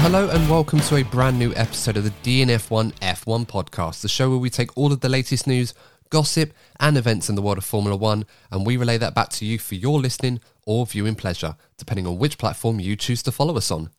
Hello and welcome to a brand new episode of the DNF1 F1 podcast, the show where we take all of the latest news, gossip, and events in the world of Formula One, and we relay that back to you for your listening or viewing pleasure, depending on which platform you choose to follow us on.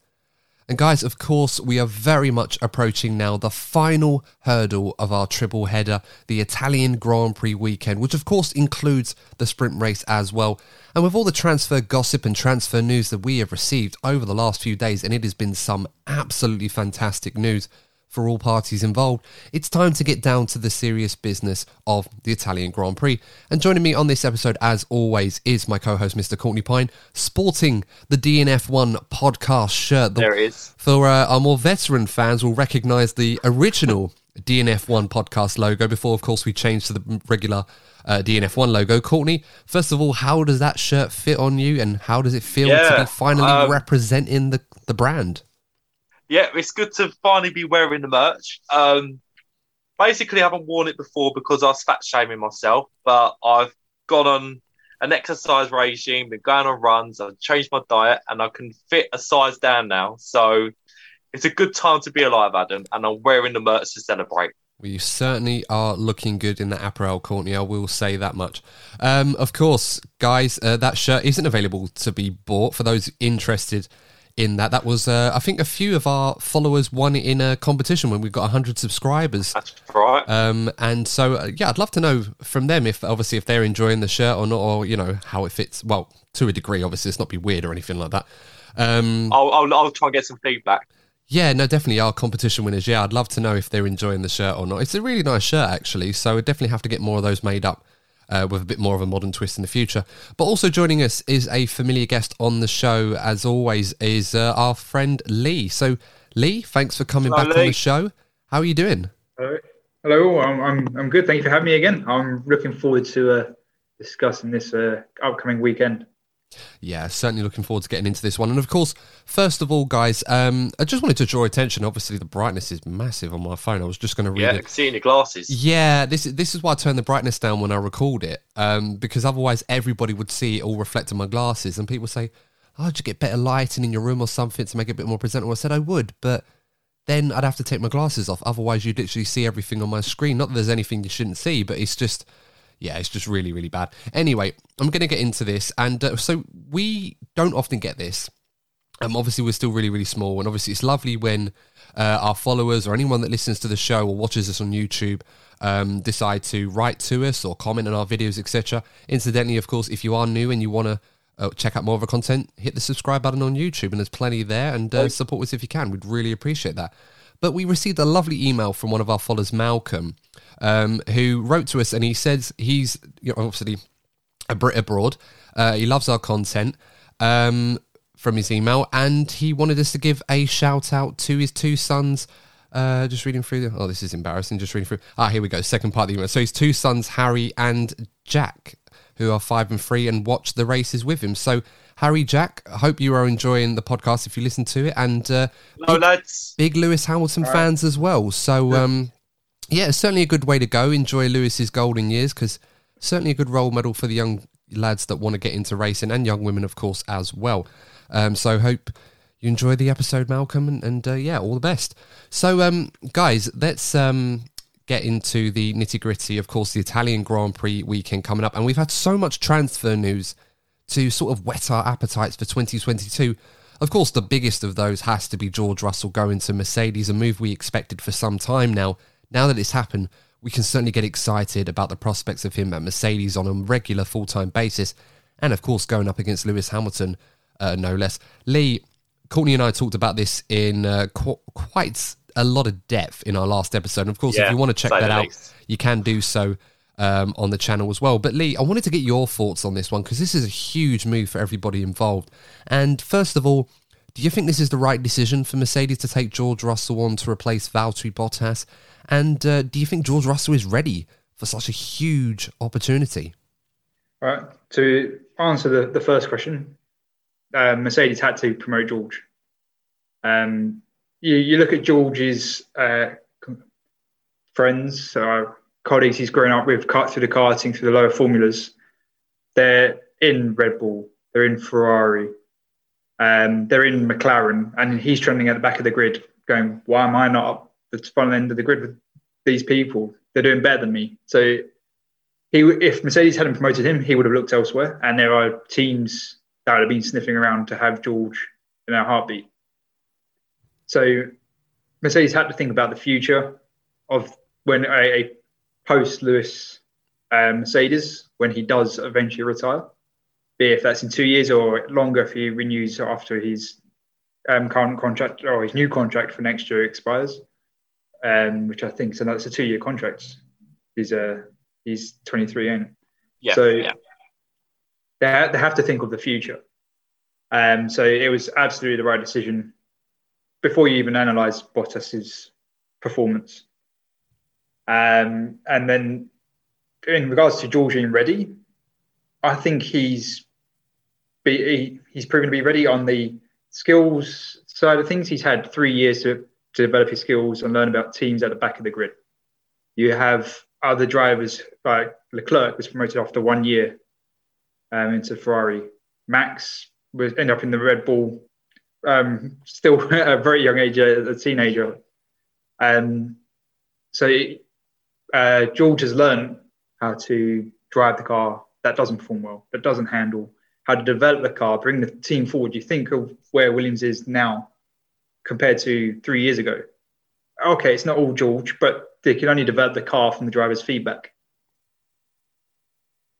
And, guys, of course, we are very much approaching now the final hurdle of our triple header, the Italian Grand Prix weekend, which, of course, includes the sprint race as well. And with all the transfer gossip and transfer news that we have received over the last few days, and it has been some absolutely fantastic news for all parties involved, it's time to get down to the serious business of the Italian Grand Prix. And joining me on this episode, as always, is my co host, Mr. Courtney Pine, sporting the DNF1 podcast shirt. There it is. For uh, our more veteran fans, will recognise the original DNF1 podcast logo before, of course, we changed to the regular uh, DNF1 logo. Courtney, first of all, how does that shirt fit on you and how does it feel to be finally um, representing the, the brand? Yeah, it's good to finally be wearing the merch. Um, basically, I haven't worn it before because I was fat shaming myself, but I've gone on an exercise regime, been going on runs, I've changed my diet, and I can fit a size down now. So it's a good time to be alive, Adam, and I'm wearing the merch to celebrate. Well, you certainly are looking good in that apparel, Courtney. I will say that much. Um, of course, guys, uh, that shirt isn't available to be bought for those interested in that. That was, uh, I think, a few of our followers won it in a competition when we got 100 subscribers. That's right. Um, and so, uh, yeah, I'd love to know from them if, obviously, if they're enjoying the shirt or not, or you know how it fits. Well, to a degree, obviously, it's not be weird or anything like that. Um, I'll, I'll, I'll try and get some feedback. yeah, no, definitely our competition winners. Yeah, I'd love to know if they're enjoying the shirt or not. It's a really nice shirt, actually. So we definitely have to get more of those made up uh, with a bit more of a modern twist in the future. But also joining us is a familiar guest on the show, as always, is uh, our friend Lee. So, Lee, thanks for coming Hello, back on the show. How are you doing? Hello, hello. I'm, I'm I'm good. Thank you for having me again. I'm looking forward to uh, discussing this uh, upcoming weekend. Yeah, certainly looking forward to getting into this one. And of course, first of all, guys, um, I just wanted to draw attention. Obviously, the brightness is massive on my phone. I was just going to read Yeah, it. can see in your glasses. Yeah, this is this is why I turned the brightness down when I record it, um, because otherwise everybody would see it all reflect on my glasses, and people say, "Oh, did you get better lighting in your room or something to make it a bit more presentable?" I said I would, but then I'd have to take my glasses off. Otherwise, you'd literally see everything on my screen. Not that there's anything you shouldn't see, but it's just, yeah, it's just really, really bad. Anyway, I'm going to get into this, and uh, so we don't often get this. Um, obviously, we're still really, really small, and obviously, it's lovely when uh, our followers or anyone that listens to the show or watches us on YouTube um, decide to write to us or comment on our videos, etc. Incidentally, of course, if you are new and you want to uh, check out more of our content, hit the subscribe button on YouTube, and there's plenty there, and uh, support us if you can. We'd really appreciate that. But we received a lovely email from one of our followers, Malcolm, um, who wrote to us, and he says he's you know, obviously a Brit abroad. Uh, he loves our content. Um, from his email, and he wanted us to give a shout out to his two sons. Uh, just reading through. The, oh, this is embarrassing. Just reading through. Ah, here we go. Second part of the email. So his two sons, Harry and Jack, who are five and three, and watch the races with him. So Harry, Jack, I hope you are enjoying the podcast if you listen to it, and uh, Hello, big, big Lewis Hamilton fans as well. So um, yeah, it's certainly a good way to go. Enjoy Lewis's golden years because certainly a good role model for the young lads that want to get into racing and young women, of course, as well. Um, so hope you enjoy the episode, Malcolm, and, and uh, yeah, all the best. So, um, guys, let's um, get into the nitty gritty. Of course, the Italian Grand Prix weekend coming up, and we've had so much transfer news to sort of whet our appetites for 2022. Of course, the biggest of those has to be George Russell going to Mercedes, a move we expected for some time now. Now that it's happened, we can certainly get excited about the prospects of him at Mercedes on a regular full time basis, and of course, going up against Lewis Hamilton, uh, no less. Lee, Courtney, and I talked about this in uh, qu- quite a lot of depth in our last episode. And of course, if you want to check that out, you can do so um, on the channel as well. But Lee, I wanted to get your thoughts on this one because this is a huge move for everybody involved. And first of all, do you think this is the right decision for Mercedes to take George Russell on to replace Valtteri Bottas? And uh, do you think George Russell is ready for such a huge opportunity? All right. To answer the, the first question, uh, Mercedes had to promote George. Um, you, you look at George's uh, friends, uh, colleagues he's grown up with, cut through the karting, through the lower formulas. They're in Red Bull, they're in Ferrari, um, they're in McLaren, and he's trending at the back of the grid, going, "Why am I not up the front end of the grid with these people? They're doing better than me." So he, if Mercedes hadn't promoted him, he would have looked elsewhere. And there are teams that would have been sniffing around to have George in their heartbeat. So Mercedes had to think about the future of when a, a post Lewis um, Mercedes, when he does eventually retire, be if that's in two years or longer if he renews after his um, current contract or his new contract for next year expires, um, which I think so. That's a two-year contract. He's uh, he's 23, ain't he? Yeah, So- yeah. they, ha- they have to think of the future. Um, so it was absolutely the right decision before you even analyze Bottas's performance. Um, and then in regards to George being ready, I think he's be, he, he's proven to be ready on the skills side of things. He's had three years to, to develop his skills and learn about teams at the back of the grid. You have other drivers like Leclerc was promoted after one year um, into Ferrari. Max was end up in the Red Bull, um, still at a very young age, a, a teenager. Um, so uh, George has learned how to drive the car that doesn't perform well, that doesn't handle, how to develop the car, bring the team forward. You think of where Williams is now compared to three years ago. Okay, it's not all George, but they can only develop the car from the driver's feedback.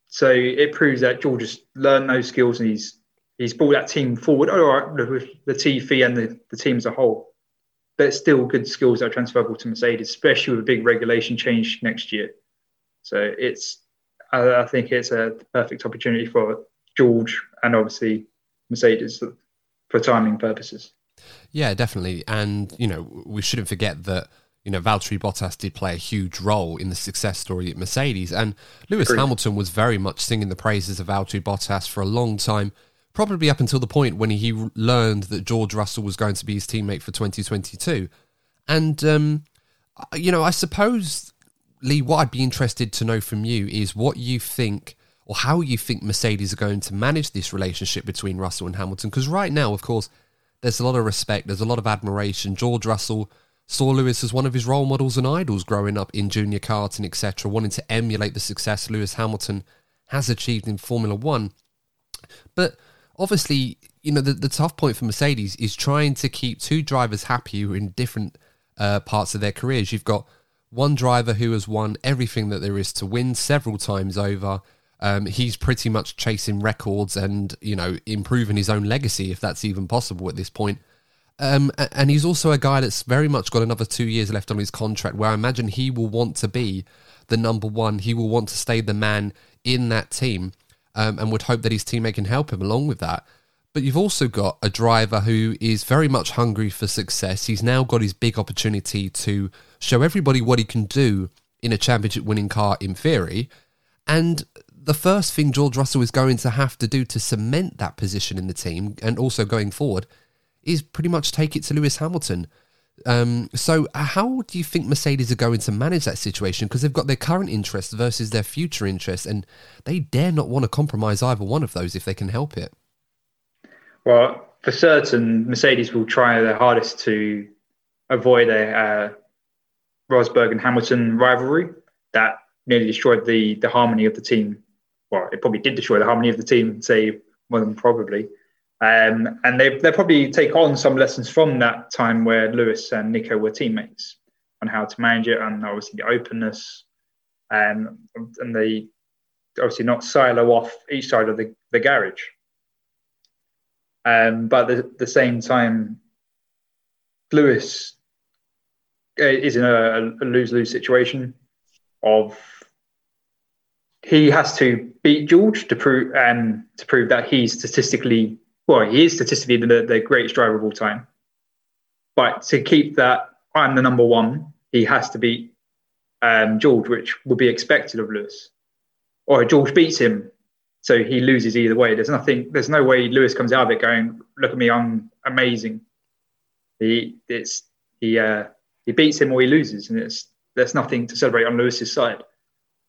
So it proves that George has learned those skills and he's he's brought that team forward. All right, with the TV and the, the team as a whole, but still good skills that are transferable to Mercedes, especially with a big regulation change next year. So it's I, I think it's a perfect opportunity for George and obviously Mercedes for timing purposes. Yeah, definitely. And, you know, we shouldn't forget that, you know, Valtteri Bottas did play a huge role in the success story at Mercedes. And Lewis. Hamilton was very much singing the praises of Valtteri Bottas for a long time, probably up until the point when he learned that George Russell was going to be his teammate for 2022. And, um, you know, I suppose, Lee, what I'd be interested to know from you is what you think or how you think Mercedes are going to manage this relationship between Russell and Hamilton. Because right now, of course, there's a lot of respect, there's a lot of admiration. George Russell saw Lewis as one of his role models and idols growing up in junior karting, etc., wanting to emulate the success Lewis Hamilton has achieved in Formula One. But obviously, you know, the, the tough point for Mercedes is trying to keep two drivers happy who are in different uh, parts of their careers. You've got one driver who has won everything that there is to win several times over. Um, he's pretty much chasing records and, you know, improving his own legacy, if that's even possible at this point. Um, and he's also a guy that's very much got another two years left on his contract, where I imagine he will want to be the number one. He will want to stay the man in that team, um, and would hope that his teammate can help him along with that. But you've also got a driver who is very much hungry for success. He's now got his big opportunity to show everybody what he can do in a championship winning car in theory. And the first thing George Russell is going to have to do to cement that position in the team and also going forward is pretty much take it to Lewis Hamilton. Um, so, how do you think Mercedes are going to manage that situation? Because they've got their current interests versus their future interests, and they dare not want to compromise either one of those if they can help it. Well, for certain, Mercedes will try their hardest to avoid a uh, Rosberg and Hamilton rivalry that nearly destroyed the the harmony of the team. Well, it probably did destroy the harmony of the team, say more than probably. Um, and they they'll probably take on some lessons from that time where Lewis and Nico were teammates on how to manage it, and obviously the openness, um, and they obviously not silo off each side of the, the garage. Um, but at the same time, Lewis uh, is in a, a lose lose situation of he has to beat George to prove um, to prove that he's statistically well, he is statistically the, the greatest driver of all time. But to keep that, I'm the number one, he has to beat um, George, which would be expected of Lewis. Or George beats him, so he loses either way. There's nothing, there's no way Lewis comes out of it going, look at me, I'm amazing. He, it's, he, uh, he beats him or he loses, and it's, there's nothing to celebrate on Lewis's side.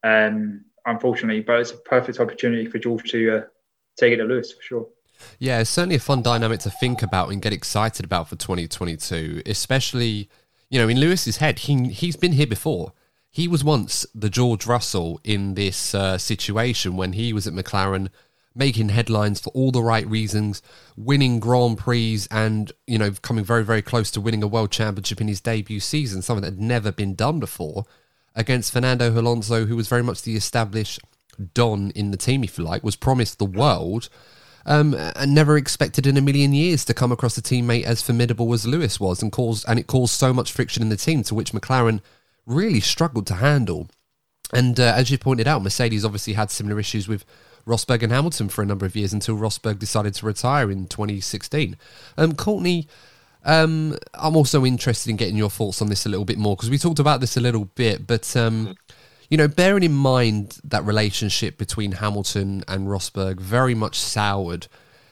Um, unfortunately, but it's a perfect opportunity for George to uh, take it to Lewis for sure. Yeah, it's certainly a fun dynamic to think about and get excited about for 2022, especially, you know, in Lewis's head, he, he's been here before. He was once the George Russell in this uh, situation when he was at McLaren, making headlines for all the right reasons, winning Grand Prix and, you know, coming very, very close to winning a world championship in his debut season, something that had never been done before, against Fernando Alonso, who was very much the established Don in the team, if you like, was promised the world um, and never expected in a million years to come across a teammate as formidable as Lewis was, and caused and it caused so much friction in the team, to which McLaren really struggled to handle. And uh, as you pointed out, Mercedes obviously had similar issues with Rosberg and Hamilton for a number of years until Rosberg decided to retire in 2016. Um, Courtney, um, I'm also interested in getting your thoughts on this a little bit more because we talked about this a little bit, but um, you know, bearing in mind that relationship between Hamilton and Rosberg very much soured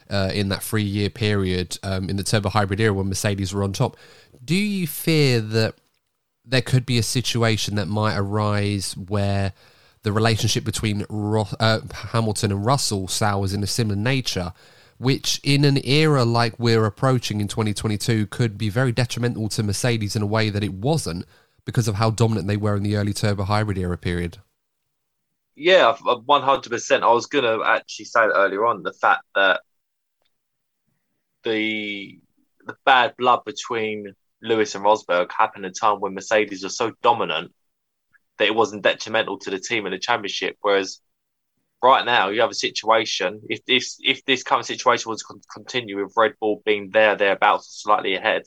uh, in that three year period um, in the turbo hybrid era when Mercedes were on top, do you fear that there could be a situation that might arise where the relationship between Ro- uh, Hamilton and Russell sours in a similar nature? Which, in an era like we're approaching in 2022, could be very detrimental to Mercedes in a way that it wasn't because of how dominant they were in the early turbo hybrid era period. Yeah, uh, one hundred percent. I was going to actually say earlier on the fact that the the bad blood between Lewis and Rosberg happened at a time when Mercedes was so dominant that it wasn't detrimental to the team in the championship. Whereas right now you have a situation if this if this current situation was to continue with Red Bull being there thereabouts slightly ahead,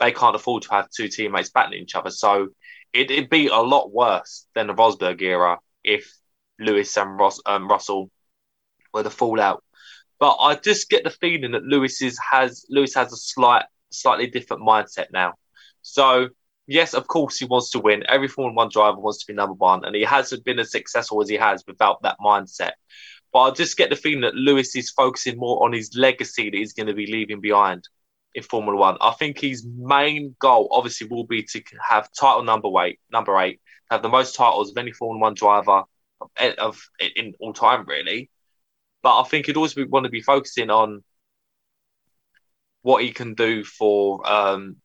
they can't afford to have two teammates battling each other. So it, would be a lot worse than the Rosberg era if Lewis and Ross, um, Russell were the fallout. But I just get the feeling that Lewis is, has Lewis has a slight, slightly different mindset now. So yes, of course he wants to win. Every Formula One driver wants to be number one, and he hasn't been as successful as he has without that mindset. But I just get the feeling that Lewis is focusing more on his legacy that he's going to be leaving behind in Formula One. I think his main goal, obviously, will be to have title number eight, number eight, have the most titles of any Formula One driver of, of in all time, really. But I think he'd also want to be focusing on what he can do for um,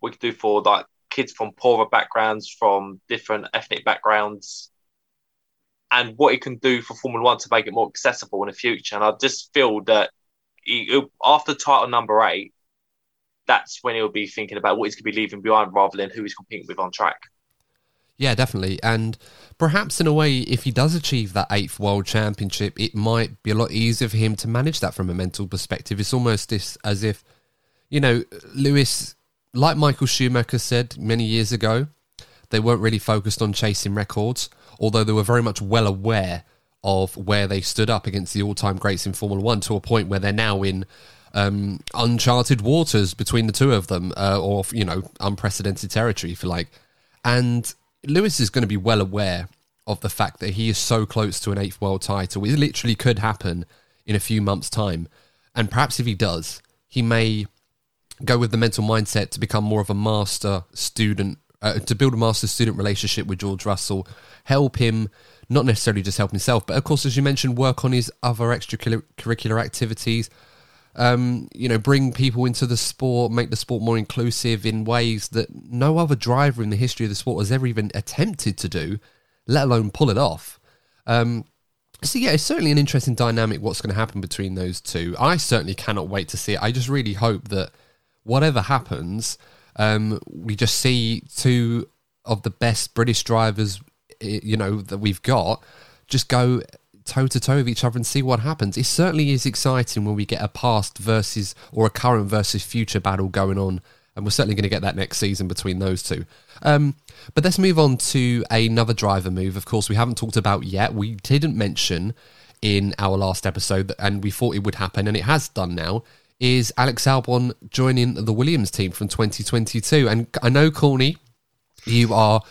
we can do for like kids from poorer backgrounds, from different ethnic backgrounds, and what he can do for Formula One to make it more accessible in the future. And I just feel that he, after title number eight, that's when he'll be thinking about what he's going to be leaving behind rather than who he's competing with on track. Yeah, definitely. And perhaps in a way, if he does achieve that eighth world championship, it might be a lot easier for him to manage that from a mental perspective. It's almost as if, you know, Lewis, like Michael Schumacher said many years ago, they weren't really focused on chasing records, although they were very much well aware of where they stood up against the all-time greats in Formula One to a point where they're now in um, uncharted waters between the two of them, uh, or you know, unprecedented territory, if you like. And Lewis is going to be well aware of the fact that he is so close to an eighth world title. It literally could happen in a few months' time, and perhaps if he does, he may go with the mental mindset to become more of a master student, uh, to build a master student relationship with George Russell, help him not necessarily just help himself, but of course, as you mentioned, work on his other extracurricular activities. Um, you know, bring people into the sport, make the sport more inclusive in ways that no other driver in the history of the sport has ever even attempted to do, let alone pull it off. Um, so yeah, it's certainly an interesting dynamic. What's going to happen between those two? I certainly cannot wait to see it. I just really hope that whatever happens, um, we just see two of the best British drivers you know that we've got just go toe to toe with each other and see what happens. It certainly is exciting when we get a past versus or a current versus future battle going on, and we're certainly going to get that next season between those two. Um, but let's move on to another driver move. Of course, we haven't talked about yet. We didn't mention in our last episode, that and we thought it would happen, and it has done now. Is Alex Albon joining the Williams team from 2022? And I know, Courtney, you are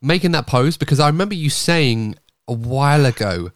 making that pose because I remember you saying a while ago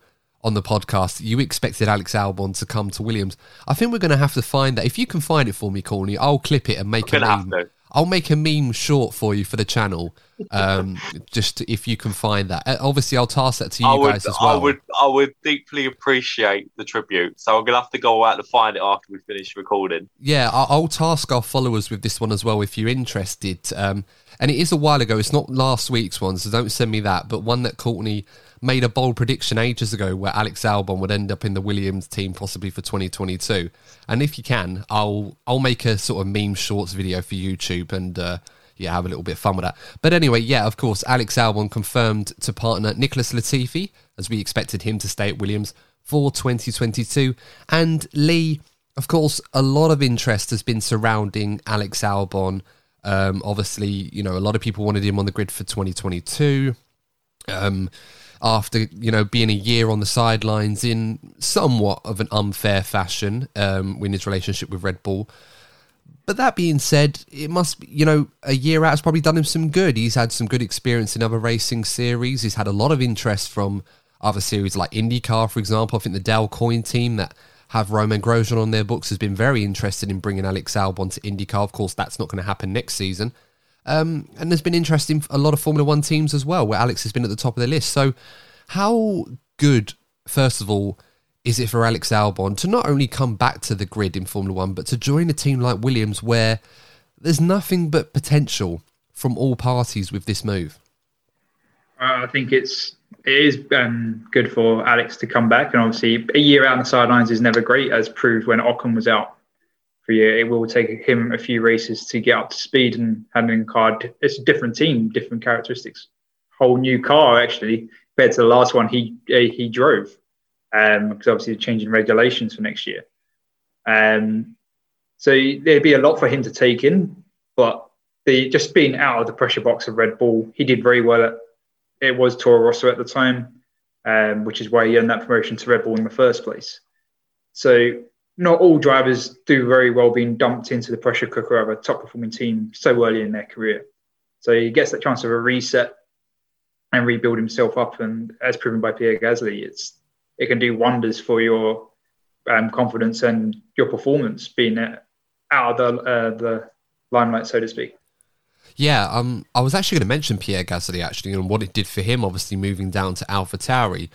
on the podcast you expected Alex Albon to come to Williams. I think we're going to have to find that. If you can find it for me, Corny, I'll clip it and make a meme. I'll make a meme short for you for the channel. Um, just if you can find that. Uh, obviously, I'll task that to you would, guys as well. I would, I would deeply appreciate the tribute. So I'm gonna have to go out to find it after we finish recording. Yeah, I'll, I'll task our followers with this one as well if you're interested. Um, and it is a while ago. It's not last week's one, so don't send me that. But one that Courtney made a bold prediction ages ago, where Alex Albon would end up in the Williams team possibly for 2022. And if you can, I'll I'll make a sort of meme shorts video for YouTube and. Uh, yeah, have a little bit of fun with that. But anyway, yeah, of course, Alex Albon confirmed to partner Nicholas Latifi, as we expected him to stay at Williams for 2022. And Lee, of course, a lot of interest has been surrounding Alex Albon um, obviously, you know, a lot of people wanted him on the grid for 2022. Um, after you know being a year on the sidelines in somewhat of an unfair fashion um, in his relationship with Red Bull. But that being said, it must be, you know, a year out has probably done him some good. He's had some good experience in other racing series. He's had a lot of interest from other series like IndyCar, for example. I think the Dale Coyne team that have Romain Grosjean on their books has been very interested in bringing Alex Albon to IndyCar. Of course, that's not going to happen next season. Um, and there's been interest in a lot of Formula One teams as well, where Alex has been at the top of the list. So, how good, first of all, is it for Alex Albon to not only come back to the grid in Formula One, but to join a team like Williams, where there's nothing but potential from all parties with this move? Uh, I think it's it is um, good for Alex to come back, and obviously a year out on the sidelines is never great, as proved when Ocon was out for. It will take him a few races to get up to speed and handling car. It's a different team, different characteristics, whole new car actually compared to the last one he uh, he drove, um, because obviously the changing regulations for next year. Um, so there'd be a lot for him to take in, but the just being out of the pressure box of Red Bull, he did very well at it was Toro Rosso at the time, um, which is why he earned that promotion to Red Bull in the first place. So not all drivers do very well being dumped into the pressure cooker of a top performing team so early in their career. So he gets that chance of a reset and rebuild himself up. And as proven by Pierre Gasly, it's it can do wonders for your um, confidence and your performance being out of the uh, the limelight, so to speak. Yeah, um, I was actually going to mention Pierre Gasly actually and what it did for him, obviously moving down to AlphaTauri.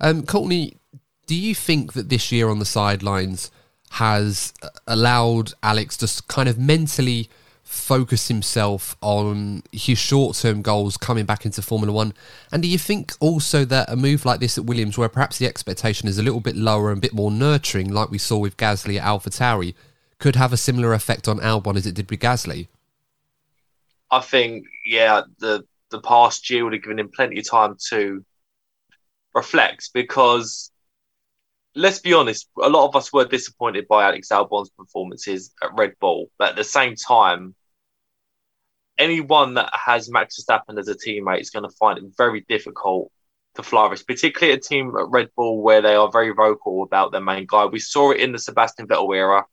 Um, Courtney, do you think that this year on the sidelines has uh, allowed Alex to kind of mentally focus himself on his short-term goals coming back into Formula One? And do you think also that a move like this at Williams, where perhaps the expectation is a little bit lower and a bit more nurturing, like we saw with Gasly at AlphaTauri, could have a similar effect on Albon as it did with Gasly? I think yeah, the the past year would have given him plenty of time to reflect because let's be honest, a lot of us were disappointed by Alex Albon's performances at Red Bull, but at the same time, anyone that has Max Verstappen as a teammate is going to find it very difficult to flourish, particularly a team at Red Bull where they are very vocal about their main guy. We saw it in the Sebastian Vettel era,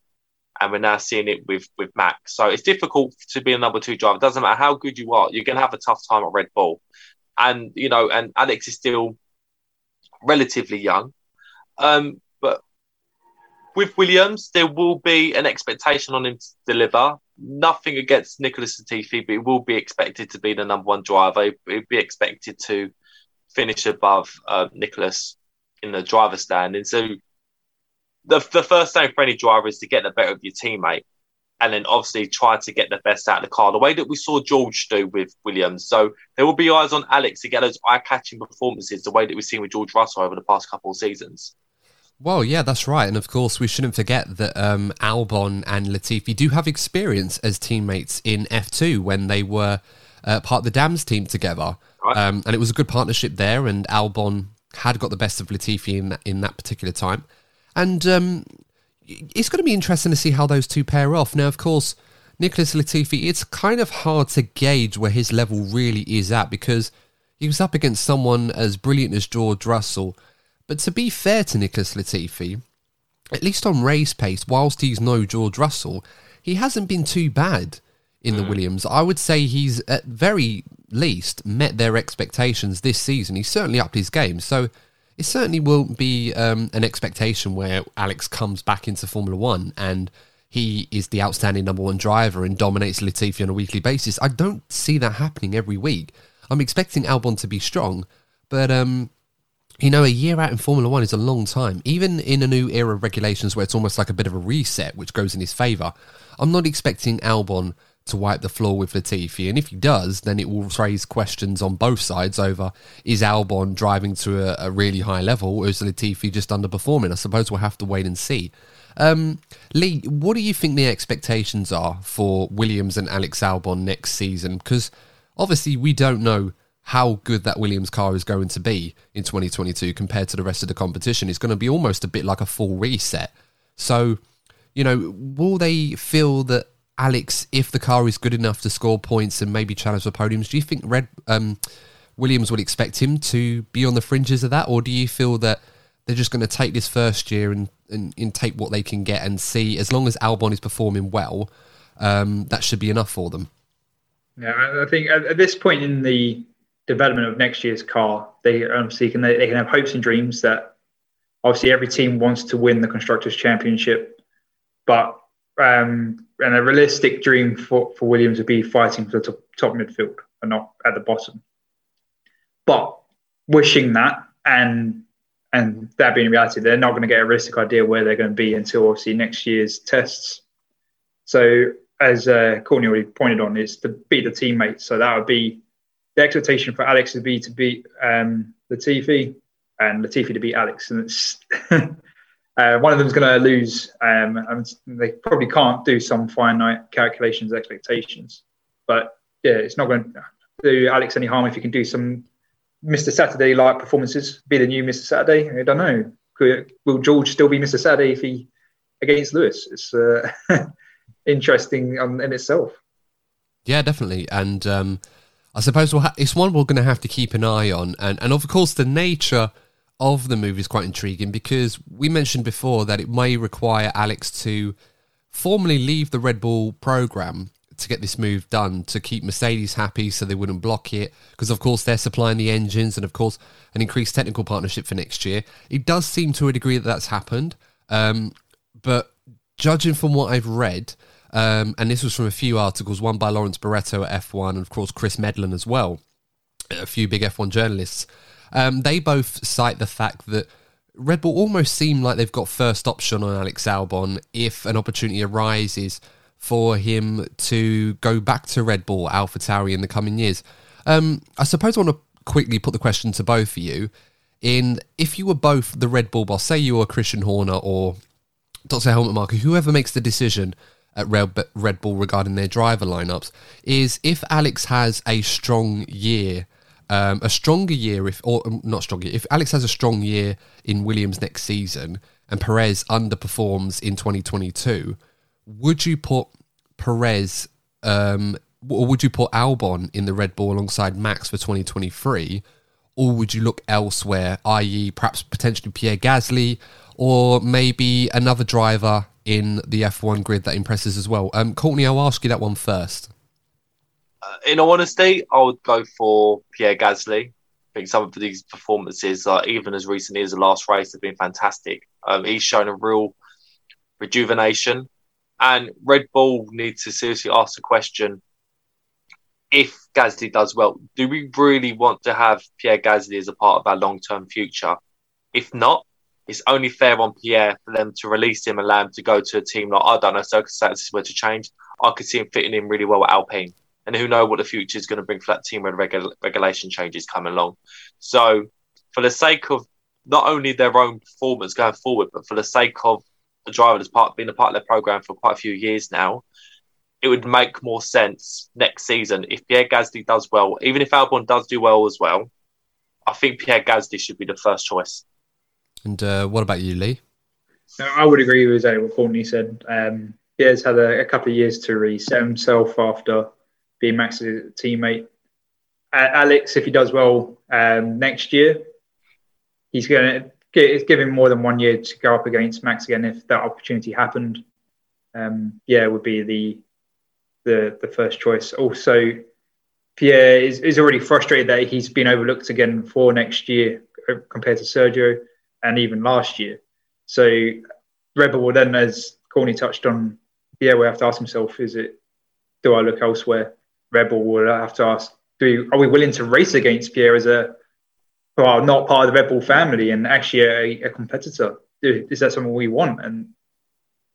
and we're now seeing it with with Max. So it's difficult to be a number two driver. Doesn't matter how good you are, you're going to have a tough time at Red Bull. And you know, and Alex is still relatively young, um, but with Williams, there will be an expectation on him to deliver. Nothing against Nicholas Latifi, but he will be expected to be the number one driver. He'll be expected to finish above uh, Nicholas in the driver's stand. And so the, the first thing for any driver is to get the better of your teammate and then obviously try to get the best out of the car, the way that we saw George do with Williams. So there will be eyes on Alex to get those eye catching performances, the way that we've seen with George Russell over the past couple of seasons. Well, yeah, that's right. And of course, we shouldn't forget that um, Albon and Latifi do have experience as teammates in F2 when they were uh, part of the Dams team together. Right. Um, and it was a good partnership there, and Albon had got the best of Latifi in that, in that particular time. And um, it's going to be interesting to see how those two pair off. Now, of course, Nicholas Latifi, it's kind of hard to gauge where his level really is at because he was up against someone as brilliant as George Russell. But to be fair to Nicholas Latifi, at least on race pace, whilst he's no George Russell, he hasn't been too bad in the mm. Williams. I would say he's at very least met their expectations this season. He's certainly upped his game. So it certainly won't be um, an expectation where Alex comes back into Formula One and he is the outstanding number one driver and dominates Latifi on a weekly basis. I don't see that happening every week. I'm expecting Albon to be strong, but um, you know, a year out in Formula One is a long time. Even in a new era of regulations where it's almost like a bit of a reset, which goes in his favour, I'm not expecting Albon to wipe the floor with Latifi. And if he does, then it will raise questions on both sides over is Albon driving to a, a really high level or is Latifi just underperforming? I suppose we'll have to wait and see. Um, Lee, what do you think the expectations are for Williams and Alex Albon next season? Because obviously we don't know how good that Williams car is going to be in 2022 compared to the rest of the competition. It's going to be almost a bit like a full reset. So, you know, will they feel that Alex, if the car is good enough to score points and maybe challenge for podiums, do you think Red um, Williams would expect him to be on the fringes of that, or do you feel that they're just going to take this first year and, and, and, take what they can get and see as long as Albon is performing well, um, that should be enough for them? Yeah, I think at, this point in the development of next year's car, they obviously can they, they can have hopes and dreams that obviously every team wants to win the constructors championship, but um, and a realistic dream for, for Williams would be fighting for the top, top midfield and not at the bottom. But wishing that and and that being reality, they're not going to get a realistic idea where they're going to be until obviously next year's tests. So as uh, Courtney already pointed on, is to beat the teammates. So that would be the expectation for Alex would be to beat um, Latifi and Latifi to beat Alex, and it's Uh, one of them is going to lose, um, and they probably can't do some finite calculations, expectations. But yeah, it's not going to do Alex any harm if you can do some Mr. Saturday like performances, be the new Mr. Saturday. I don't know. Could, will George still be Mr. Saturday if he against Lewis? It's uh, interesting in itself. Yeah, definitely, and um, I suppose we'll ha- it's one we're going to have to keep an eye on, and and of course the nature of the movie is quite intriguing because we mentioned before that it may require Alex to formally leave the Red Bull program to get this move done to keep Mercedes happy so they wouldn't block it because of course they're supplying the engines and of course an increased technical partnership for next year. It does seem to a degree that that's happened, um, but judging from what I've read, um, and this was from a few articles, one by Lawrence Barretto at F1 and of course Chris Medland as well, a few big F1 journalists. Um, they both cite the fact that Red Bull almost seem like they've got first option on Alex Albon if an opportunity arises for him to go back to Red Bull, AlphaTauri in the coming years. Um, I suppose I want to quickly put the question to both of you. In if you were both the Red Bull boss, say you were Christian Horner or Dr. Helmut Marko, whoever makes the decision at Red Bull regarding their driver lineups, is if Alex has a strong year um, a stronger year, if or um, not stronger, if Alex has a strong year in Williams next season and Perez underperforms in 2022, would you put Perez um, or would you put Albon in the Red Bull alongside Max for 2023? or would you look elsewhere, i.e., perhaps potentially Pierre Gasly, or maybe another driver in the F1 grid that impresses as well? Um, Courtney, I'll ask you that one first. Uh, in all honesty, I would go for Pierre Gasly. I think some of these performances, uh, even as recently as the last race, have been fantastic. Um, he's shown a real rejuvenation, and Red Bull needs to seriously ask the question: If Gasly does well, do we really want to have Pierre Gasly as a part of our long-term future? If not, it's only fair on Pierre for them to release him and allow him to go to a team like I don't know circumstances were to change. I could see him fitting in really well at Alpine and who know what the future is going to bring for that team when regu- regulation changes come along. So, for the sake of not only their own performance going forward, but for the sake of the driver that's part been a part of their program for quite a few years now, it would make more sense next season if Pierre Gasly does well. Even if Albon does do well as well, I think Pierre Gasly should be the first choice. And uh, what about you, Lee? I would agree with what Courtney said. Um, Pierre's had a, a couple of years to reset himself after being Max's teammate. Uh, Alex, if he does well um, next year, he's going to give, give him more than one year to go up against Max again if that opportunity happened. Um, yeah, would be the the the first choice. Also, Pierre is, is already frustrated that he's been overlooked again for next year uh, compared to Sergio and even last year. So Red Bull will then, as Corny touched on, yeah, we have to ask himself: Is it do I look elsewhere? Red Bull will have to ask: Do are we willing to race against Pierre as a well, not part of the Red Bull family and actually a, a competitor? Is that something we want? And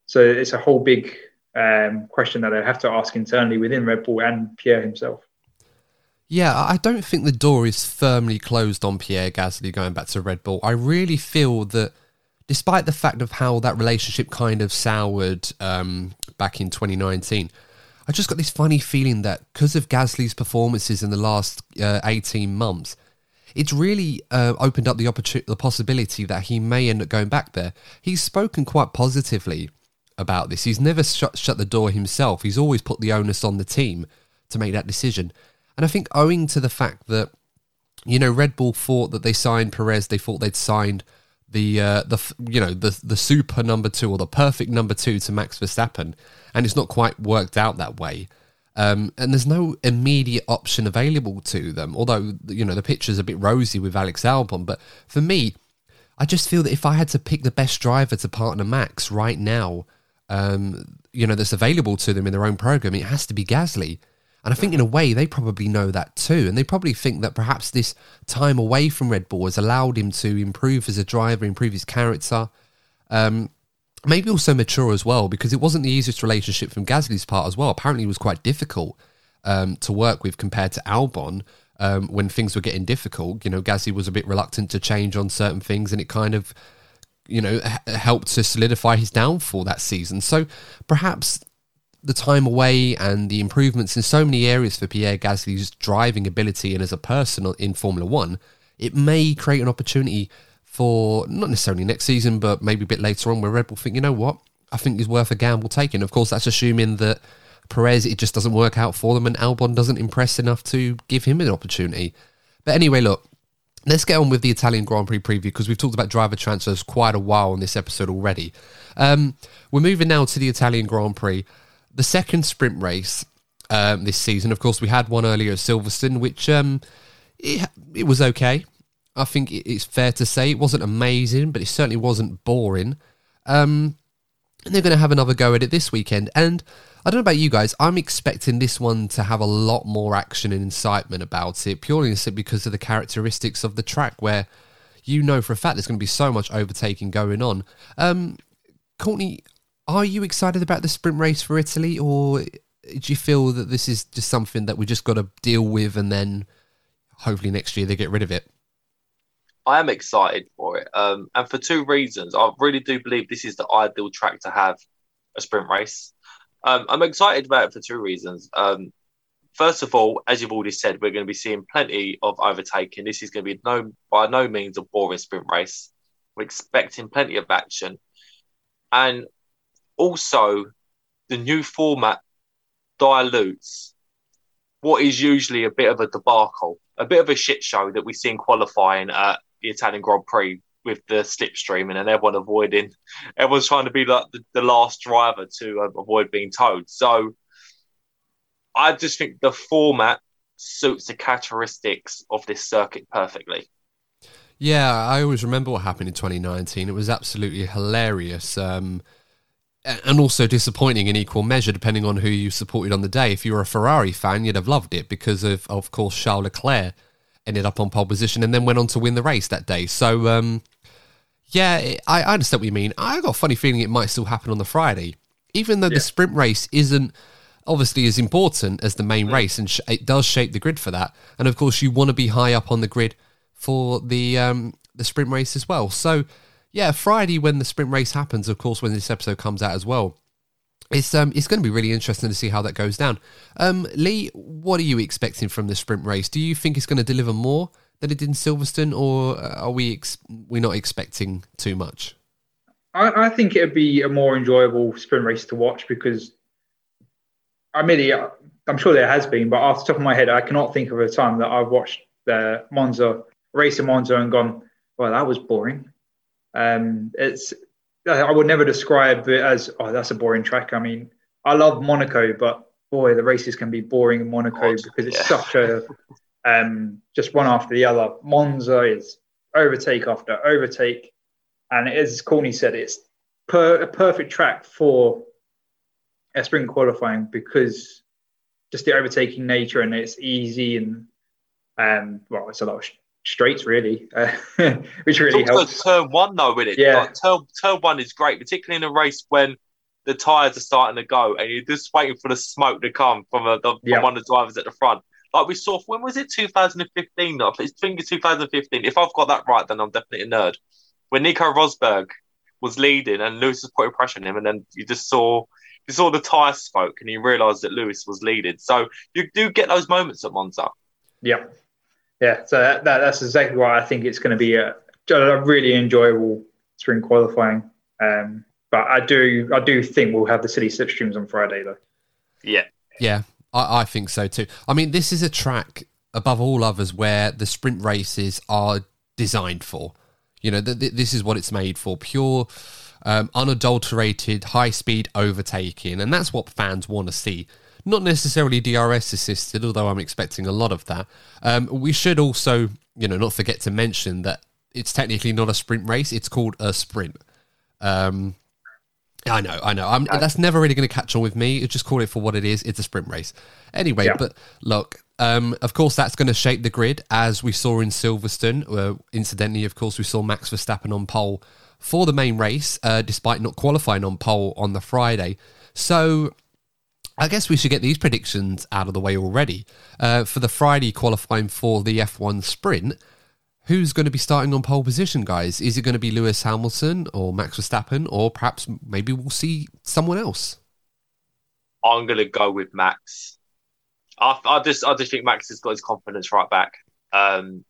so it's a whole big um, question that I have to ask internally within Red Bull and Pierre himself. Yeah, I don't think the door is firmly closed on Pierre Gasly going back to Red Bull. I really feel that despite the fact of how that relationship kind of soured um, back in 2019, I just got this funny feeling that because of Gasly's performances in the last uh, 18 months, it's really uh, opened up the opportunity, the possibility that he may end up going back there. He's spoken quite positively about this. He's never shut, shut the door himself. He's always put the onus on the team to make that decision. And I think owing to the fact that, you know, Red Bull thought that they signed Perez, they thought they'd signed the uh, the you know the the super number two or the perfect number two to Max Verstappen, and it's not quite worked out that way. Um, and there's no immediate option available to them. Although you know the picture's a bit rosy with Alex Albon, but for me, I just feel that if I had to pick the best driver to partner Max right now, um, you know that's available to them in their own program, it has to be Gasly. And I think in a way they probably know that too. And they probably think that perhaps this time away from Red Bull has allowed him to improve as a driver, improve his character. Um, maybe also mature as well, because it wasn't the easiest relationship from Gasly's part as well. Apparently, it was quite difficult um, to work with compared to Albon um, when things were getting difficult. You know, Gasly was a bit reluctant to change on certain things, and it kind of, you know, h- helped to solidify his downfall that season. So perhaps the time away and the improvements in so many areas for Pierre Gasly's driving ability and as a person in Formula One, it may create an opportunity for not necessarily next season, but maybe a bit later on where Red Bull think, you know what, I think is worth a gamble taking. Of course, that's assuming that Perez, it just doesn't work out for them and Albon doesn't impress enough to give him an opportunity. But anyway, look, let's get on with the Italian Grand Prix preview because we've talked about driver transfers quite a while on this episode already. Um, we're moving now to the Italian Grand Prix the second sprint race um, this season. Of course, we had one earlier at Silverstone, which um, it, it was okay. I think it's fair to say it wasn't amazing, but it certainly wasn't boring. Um, and they're going to have another go at it this weekend. And I don't know about you guys, I'm expecting this one to have a lot more action and incitement about it, purely because of the characteristics of the track, where you know for a fact there's going to be so much overtaking going on. Um, Courtney, are you excited about the sprint race for Italy, or do you feel that this is just something that we just got to deal with, and then hopefully next year they get rid of it? I am excited for it, um, and for two reasons. I really do believe this is the ideal track to have a sprint race. Um, I'm excited about it for two reasons. Um, first of all, as you've already said, we're going to be seeing plenty of overtaking. This is going to be no by no means a boring sprint race. We're expecting plenty of action, and also, the new format dilutes what is usually a bit of a debacle a bit of a shit show that we see in qualifying at the Italian Grand Prix with the slipstreaming and everyone avoiding, everyone's trying to be like the, the last driver to uh, avoid being towed. So I just think the format suits the characteristics of this circuit perfectly. Yeah, I always remember what happened in 2019. It was absolutely hilarious. Um, and also disappointing in equal measure, depending on who you supported on the day. If you were a Ferrari fan, you'd have loved it because of, of course, Charles Leclerc ended up on pole position and then went on to win the race that day. So, um, yeah, I, I understand what you mean. I got a funny feeling it might still happen on the Friday, even though yeah. the sprint race isn't obviously as important as the main race, and sh- it does shape the grid for that. And of course, you want to be high up on the grid for the um, the sprint race as well. So yeah, Friday when the sprint race happens, of course, when this episode comes out as well. It's um it's going to be really interesting to see how that goes down. Um, Lee, what are you expecting from the sprint race? Do you think it's going to deliver more than it did in Silverstone, or are we ex- we're not expecting too much? I, I think it would be a more enjoyable sprint race to watch because I mean, I'm sure there has been, but off the top of my head, I cannot think of a time that I've watched the Monza race in Monza and gone, well, that was boring. Um, it's I would never describe it as oh that's a boring track. I mean, I love Monaco, but boy, the races can be boring in Monaco because it's yeah. such a um, just one after the other. Monza is overtake after overtake, and as Courtney said, it's per, a perfect track for a sprint qualifying because just the overtaking nature and it's easy and um, well, it's a lot of straights really, uh, which really it's helps. Turn one though, with it, yeah. Like, turn turn one is great, particularly in a race when the tires are starting to go and you're just waiting for the smoke to come from, a, the, from one of the drivers at the front. Like we saw, when was it? 2015. Though? It's think 2015. If I've got that right, then I'm definitely a nerd. When Nico Rosberg was leading and Lewis was putting pressure on him, and then you just saw you saw the tire smoke and you realised that Lewis was leading. So you do get those moments at Monza. Yeah, yeah, so that, that, that's exactly why I think it's going to be a, a really enjoyable sprint qualifying. Um, but I do I do think we'll have the city slipstreams on Friday though. Yeah, yeah, I, I think so too. I mean, this is a track above all others where the sprint races are designed for. You know, th- th- this is what it's made for: pure, um, unadulterated, high-speed overtaking, and that's what fans want to see not necessarily DRS assisted, although I'm expecting a lot of that. Um, we should also, you know, not forget to mention that it's technically not a sprint race; it's called a sprint. Um, I know, I know. I'm, that's never really going to catch on with me. Just call it for what it is. It's a sprint race. Anyway, yeah. but look, um, of course, that's going to shape the grid as we saw in Silverstone. Uh, incidentally, of course, we saw Max Verstappen on pole for the main race, uh, despite not qualifying on pole on the Friday. So I guess we should get these predictions out of the way already. Uh, for the Friday qualifying for the F1 sprint, who's going to be starting on pole position, guys? Is it going to be Lewis Hamilton or Max Verstappen, or perhaps maybe we'll see someone else? I'm going to go with Max. I, I, just, I just think Max has got his confidence right back. Um,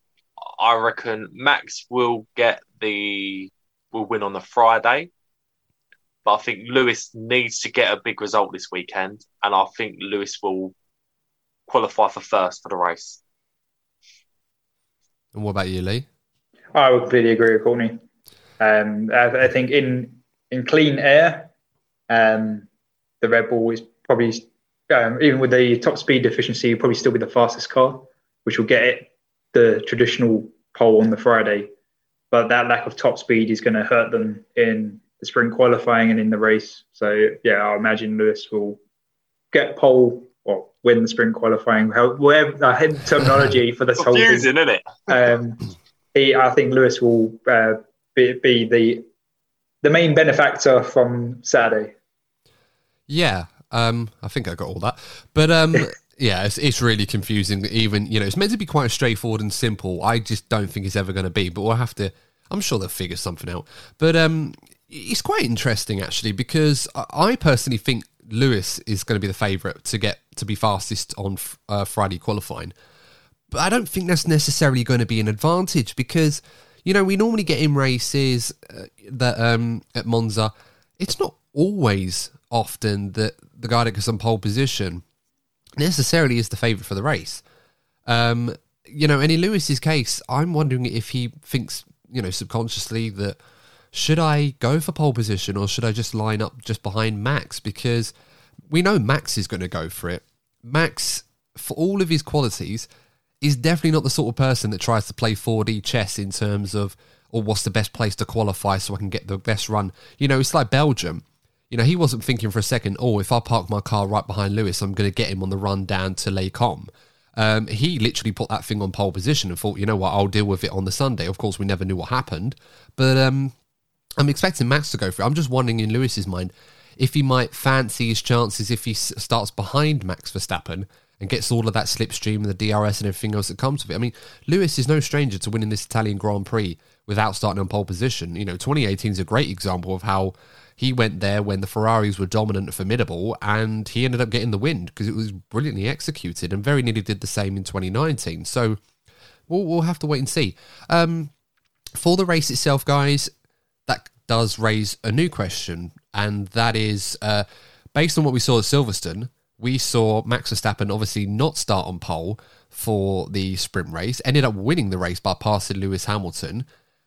I reckon Max will get the will win on the Friday. But I think Lewis needs to get a big result this weekend, and I think Lewis will qualify for first for the race. And what about you, Lee? I would completely agree with Courtney. Um, I, I, think in in clean air, um, the Red Bull is probably um, even with the top speed deficiency, probably still be the fastest car, which will get it the traditional pole on the Friday. But that lack of top speed is going to hurt them in the sprint qualifying and in the race. So yeah, I imagine Lewis will get pole or win the sprint qualifying. Whatever uh, terminology for this whole thing. isn't it? Um, he, I think Lewis will uh, be, be the the main benefactor from Saturday. Yeah, um, I think I got all that, but um, yeah, it's, it's really confusing. Even you know, it's meant to be quite straightforward and simple. I just don't think it's ever going to be, but we'll have to. I'm sure they'll figure something out. But um, it's quite interesting actually because I personally think Lewis is going to be the favourite to get to be fastest on uh, Friday qualifying, but I don't think that's necessarily going to be an advantage because you know we normally get in races uh, that um, at Monza, it's not always often that the guy that gets on pole position necessarily is the favourite for the race. Um, you know, and in Lewis's case, I'm wondering if he thinks, you know, subconsciously that should I go for pole position or should I just line up just behind Max? Because we know Max is going to go for it. Max, for all of his qualities, is definitely not the sort of person that tries to play 4D chess in terms of, or what's the best place to qualify so I can get the best run. You know, it's like Belgium. You know, he wasn't thinking for a second, oh, if I park my car right behind Lewis, I'm going to get him on the run down to Les Combes. Um, he literally put that thing on pole position and thought, you know what, I'll deal with it on the Sunday. Of course, we never knew what happened, but um, I'm expecting Max to go for it. I'm just wondering in Lewis's mind if he might fancy his chances if he s- starts behind Max Verstappen and gets all of that slipstream and the DRS and everything else that comes with it. I mean, Lewis is no stranger to winning this Italian Grand Prix without starting on pole position. You know, 2018 is a great example of how he went there when the Ferraris were dominant and formidable, and he ended up getting the win because it was brilliantly executed, and very nearly did the same in 2019. So we'll, we'll have to wait and see. Um, for the race itself, guys, that does raise a new question, and that is uh, based on what we saw at Silverstone. We saw Max Verstappen obviously not start on pole for the sprint race, ended up winning the race by passing Lewis Hamilton.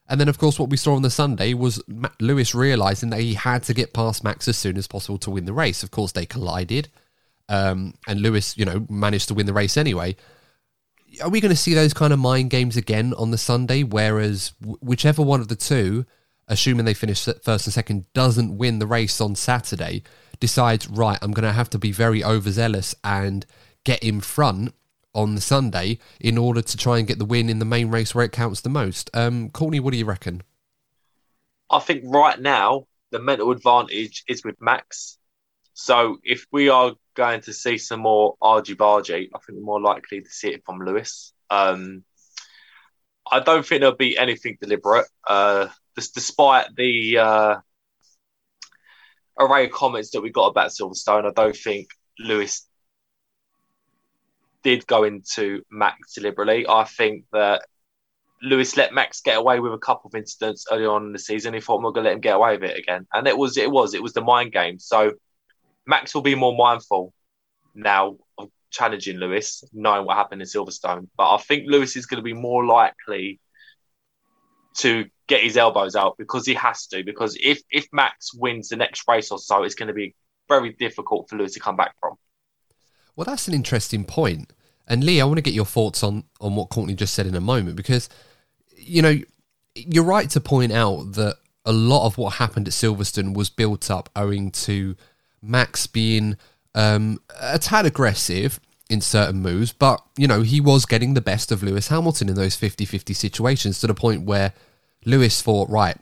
And then, of course, what we saw on the Sunday was Lewis realizing that he had to get past Max as soon as possible to win the race. Of course, they collided, um, and Lewis, you know, managed to win the race anyway. Are we going to see those kind of mind games again on the Sunday? Whereas whichever one of the two, assuming they finish first and second, doesn't win the race on Saturday, decides, right, I'm going to have to be very overzealous and get in front on the Sunday in order to try and get the win in the main race where it counts the most. Um, Courtney, what do you reckon? I think right now the mental advantage is with Max. So if we are going to see some more argy bargy, I think we're more likely to see it from Lewis. Um, I don't think there'll be anything deliberate. Uh, despite the uh, array of comments that we got about Silverstone, I don't think Lewis did go into Max deliberately. I think that Lewis let Max get away with a couple of incidents early on in the season. He thought we're going to let him get away with it again, and it was it was it was the mind game. So Max will be more mindful now of challenging Lewis, knowing what happened in Silverstone. But I think Lewis is going to be more likely to get his elbows out because he has to. Because if if Max wins the next race or so, it's going to be very difficult for Lewis to come back from. Well, that's an interesting point. And Lee, I want to get your thoughts on on what Courtney just said in a moment because you know you're right to point out that a lot of what happened at Silverstone was built up owing to Max being um, a tad aggressive in certain moves, but you know he was getting the best of Lewis Hamilton in those 50-50 situations to the point where Lewis thought, right,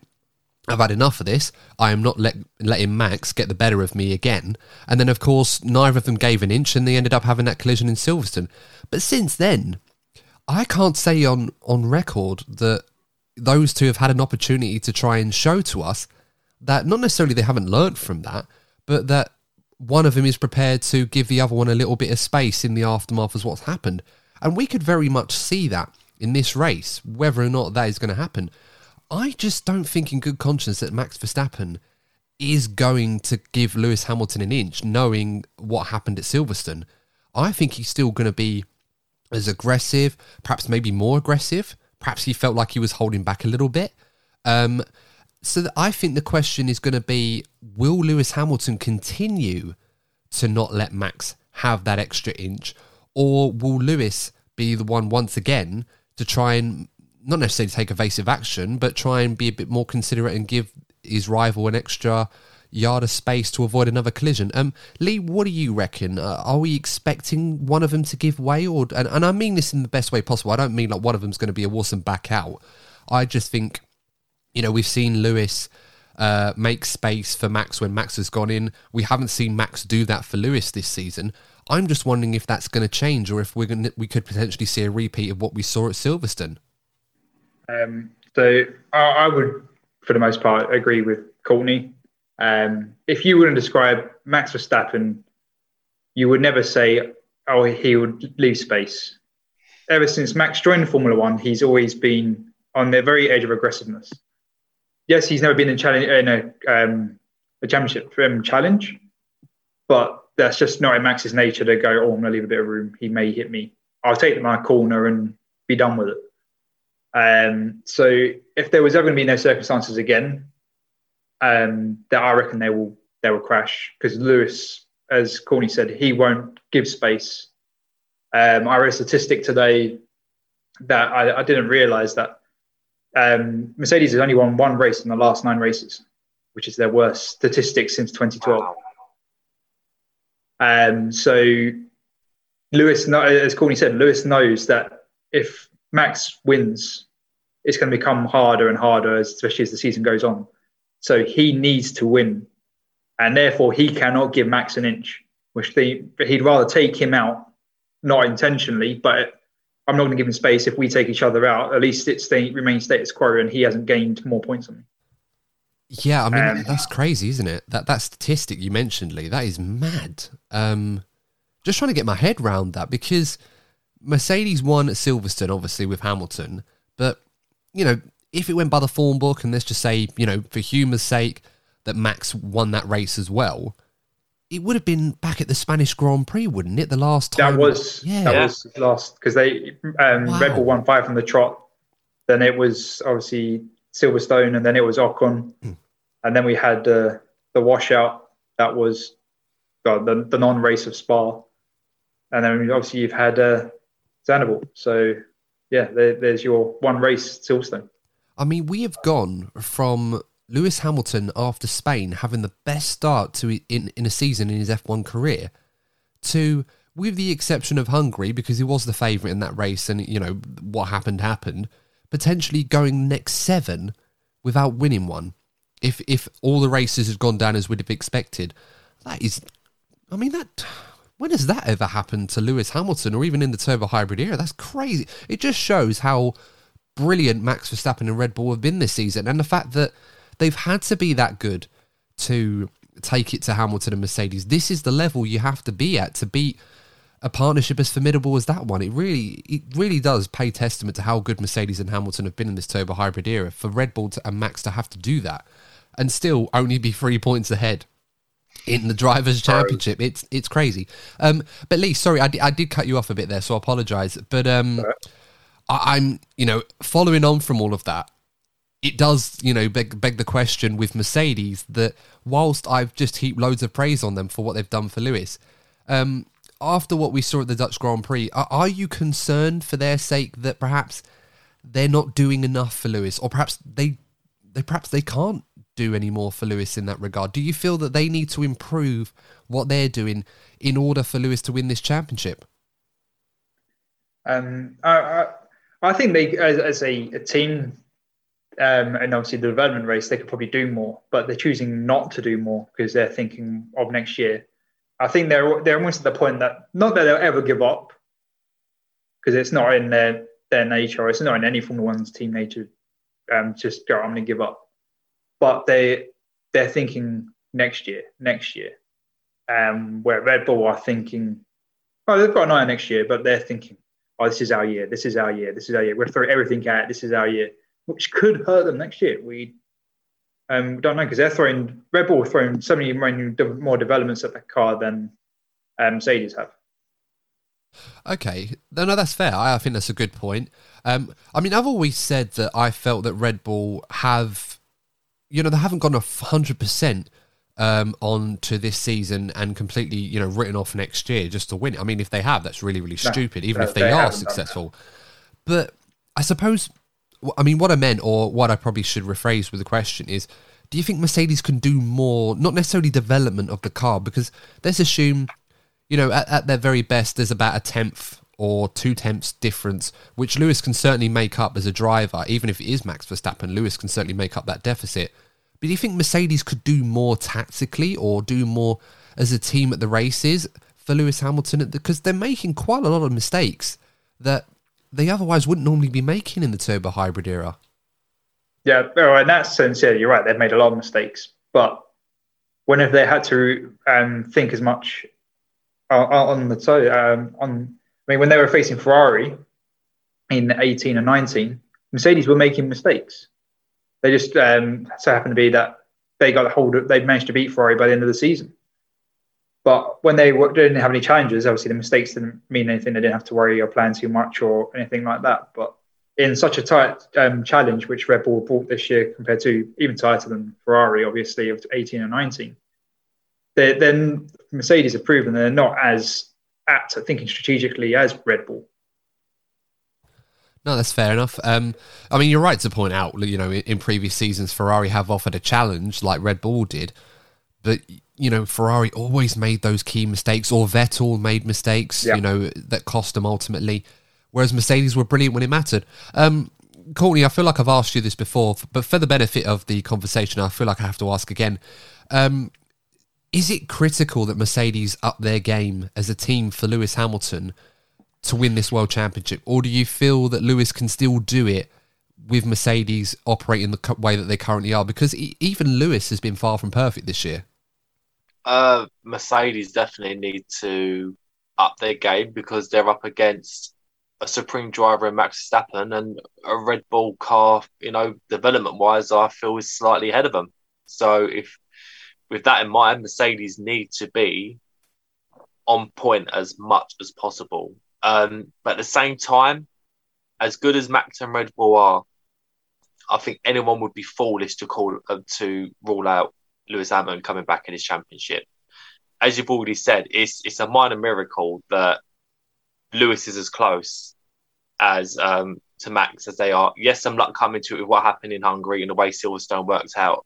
I've had enough of this. I am not let, letting Max get the better of me again. And then, of course, neither of them gave an inch and they ended up having that collision in Silverstone. But since then, I can't say on, on record that those two have had an opportunity to try and show to us that not necessarily they haven't learnt from that, but that one of them is prepared to give the other one a little bit of space in the aftermath of what's happened. And we could very much see that in this race, whether or not that is going to happen. I just don't think, in good conscience, that Max Verstappen is going to give Lewis Hamilton an inch, knowing what happened at Silverstone. I think he's still going to be as aggressive, perhaps maybe more aggressive. Perhaps he felt like he was holding back a little bit. Um, so I think the question is going to be: Will Lewis Hamilton continue to not let Max have that extra inch, or will Lewis be the one once again to try and not necessarily take evasive action, but try and be a bit more considerate and give his rival an extra yard of space to avoid another collision. Um, Lee, what do you reckon? Uh, are we expecting one of them to give way, or and, and I mean this in the best way possible. I don't mean like one of them's going to be a and back out. I just think, you know, we've seen Lewis uh, make space for Max when Max has gone in. We haven't seen Max do that for Lewis this season. I'm just wondering if that's going to change, or if we're going we could potentially see a repeat of what we saw at Silverstone. Um, so I, I, would, for the most part, agree with Courtney. Um, if you wouldn't describe Max Verstappen, you would never say, "Oh, he would leave space." Ever since Max joined Formula One, he's always been on the very edge of aggressiveness. Yes, he's never been in, challenge, in a, um, a championship um, challenge, but that's just not in Max's nature to go, "Oh, I'm to leave a bit of room. He may hit me. I'll take my corner and be done with it. Um, so if there was ever going to be no circumstances again, um, that I reckon they will they will crash because Lewis, as Corny said, he won't give space. Um, I read a statistic today that I, I didn't realise that um, Mercedes has only won one race in the last nine races, which is their worst statistic since 2012. Um, so Lewis, as Corny said, Lewis knows that if Max wins, it's going to become harder and harder, especially as the season goes on. So he needs to win, and therefore he cannot give Max an inch. Which they, he'd rather take him out, not intentionally, but I'm not going to give him space. If we take each other out, at least it stay, remains status quo, and he hasn't gained more points on me. Yeah, I mean um, that's crazy, isn't it? That that statistic you mentioned, Lee, that is mad. Um, just trying to get my head around that because Mercedes won at Silverstone, obviously with Hamilton, but you know if it went by the form book, and let's just say you know for humour's sake that Max won that race as well, it would have been back at the Spanish Grand Prix, wouldn't it? The last time that was yeah, that was last because they um, wow. Red Bull won five from the trot. Then it was obviously Silverstone, and then it was Ocon, mm. and then we had uh, the washout. That was the the non race of Spa, and then obviously you've had uh, Zandvoort. So yeah, there, there's your one race Silverstone. I mean, we have gone from Lewis Hamilton after Spain having the best start to in in a season in his F1 career to with the exception of Hungary because he was the favourite in that race and you know what happened happened potentially going next 7 without winning one. If if all the races had gone down as we'd have expected that is I mean that when has that ever happened to Lewis Hamilton or even in the turbo hybrid era? That's crazy. It just shows how brilliant Max Verstappen and Red Bull have been this season and the fact that They've had to be that good to take it to Hamilton and Mercedes. This is the level you have to be at to beat a partnership as formidable as that one. It really, it really does pay testament to how good Mercedes and Hamilton have been in this turbo hybrid era. For Red Bull to, and Max to have to do that and still only be three points ahead in the drivers' championship, it's it's crazy. Um, but Lee, sorry, I, d- I did cut you off a bit there, so I apologise. But um, I, I'm, you know, following on from all of that it does, you know, beg, beg the question with Mercedes that whilst I've just heaped loads of praise on them for what they've done for Lewis, um, after what we saw at the Dutch Grand Prix, are, are, you concerned for their sake that perhaps they're not doing enough for Lewis, or perhaps they, they perhaps they can't do any more for Lewis in that regard? Do you feel that they need to improve what they're doing in order for Lewis to win this championship? Um, I, I, I think they, as, as a, a team, um, and obviously the development race, they could probably do more, but they're choosing not to do more because they're thinking of next year. I think they're they're almost at the point that not that they'll ever give up, because it's not in their their nature. It's not in any Formula One's team nature. Um, just go, I'm going to give up. But they they're thinking next year, next year. Um, where Red Bull are thinking, oh, they've got an eye next year, but they're thinking, oh, this is our year, this is our year, this is our year. We're throwing everything at. it. This is our year which could hurt them next year. We um, don't know because they're throwing Red Bull throwing so many more developments at the car than um, Mercedes have. Okay, no, no, that's fair. I, I think that's a good point. Um, I mean, I've always said that I felt that Red Bull have, you know, they haven't gone a hundred percent um, on to this season and completely, you know, written off next year just to win. I mean, if they have, that's really, really no, stupid. Even no, if they, they are successful. But I suppose I mean, what I meant, or what I probably should rephrase with the question is, do you think Mercedes can do more, not necessarily development of the car, because let's assume, you know, at, at their very best, there's about a tenth or two tenths difference, which Lewis can certainly make up as a driver, even if it is Max Verstappen, Lewis can certainly make up that deficit. But do you think Mercedes could do more tactically or do more as a team at the races for Lewis Hamilton? Because they're making quite a lot of mistakes that they otherwise wouldn't normally be making in the turbo hybrid era. Yeah, in that sense, yeah, you're right. They've made a lot of mistakes, but whenever they had to um, think as much on, on the toe? Um, on, I mean, when they were facing Ferrari in 18 and 19, Mercedes were making mistakes. They just um, so happened to be that they got a hold of, they managed to beat Ferrari by the end of the season. But when they didn't have any challenges, obviously the mistakes didn't mean anything. They didn't have to worry or plan too much or anything like that. But in such a tight um, challenge, which Red Bull brought this year compared to even tighter than Ferrari, obviously, of 18 and 19, then Mercedes have proven they're not as apt at thinking strategically as Red Bull. No, that's fair enough. Um, I mean, you're right to point out, you know, in, in, previous seasons, Ferrari have offered a challenge like Red Bull did, but you know, Ferrari always made those key mistakes, or Vettel made mistakes, yeah. you know, that cost them ultimately. Whereas Mercedes were brilliant when it mattered. Um, Courtney, I feel like I've asked you this before, but for the benefit of the conversation, I feel like I have to ask again. Um, is it critical that Mercedes up their game as a team for Lewis Hamilton to win this world championship, or do you feel that Lewis can still do it with Mercedes operating the way that they currently are? Because even Lewis has been far from perfect this year. Uh, Mercedes definitely need to up their game because they're up against a supreme driver in Max Verstappen and a Red Bull car. You know, development wise, I feel is slightly ahead of them. So if with that in mind, Mercedes need to be on point as much as possible. Um, but at the same time, as good as Max and Red Bull are, I think anyone would be foolish to call uh, to rule out Lewis Hamilton coming back in his championship. As you've already said, it's it's a minor miracle that Lewis is as close as um, to Max as they are. Yes, some luck coming to it with what happened in Hungary and the way Silverstone worked out.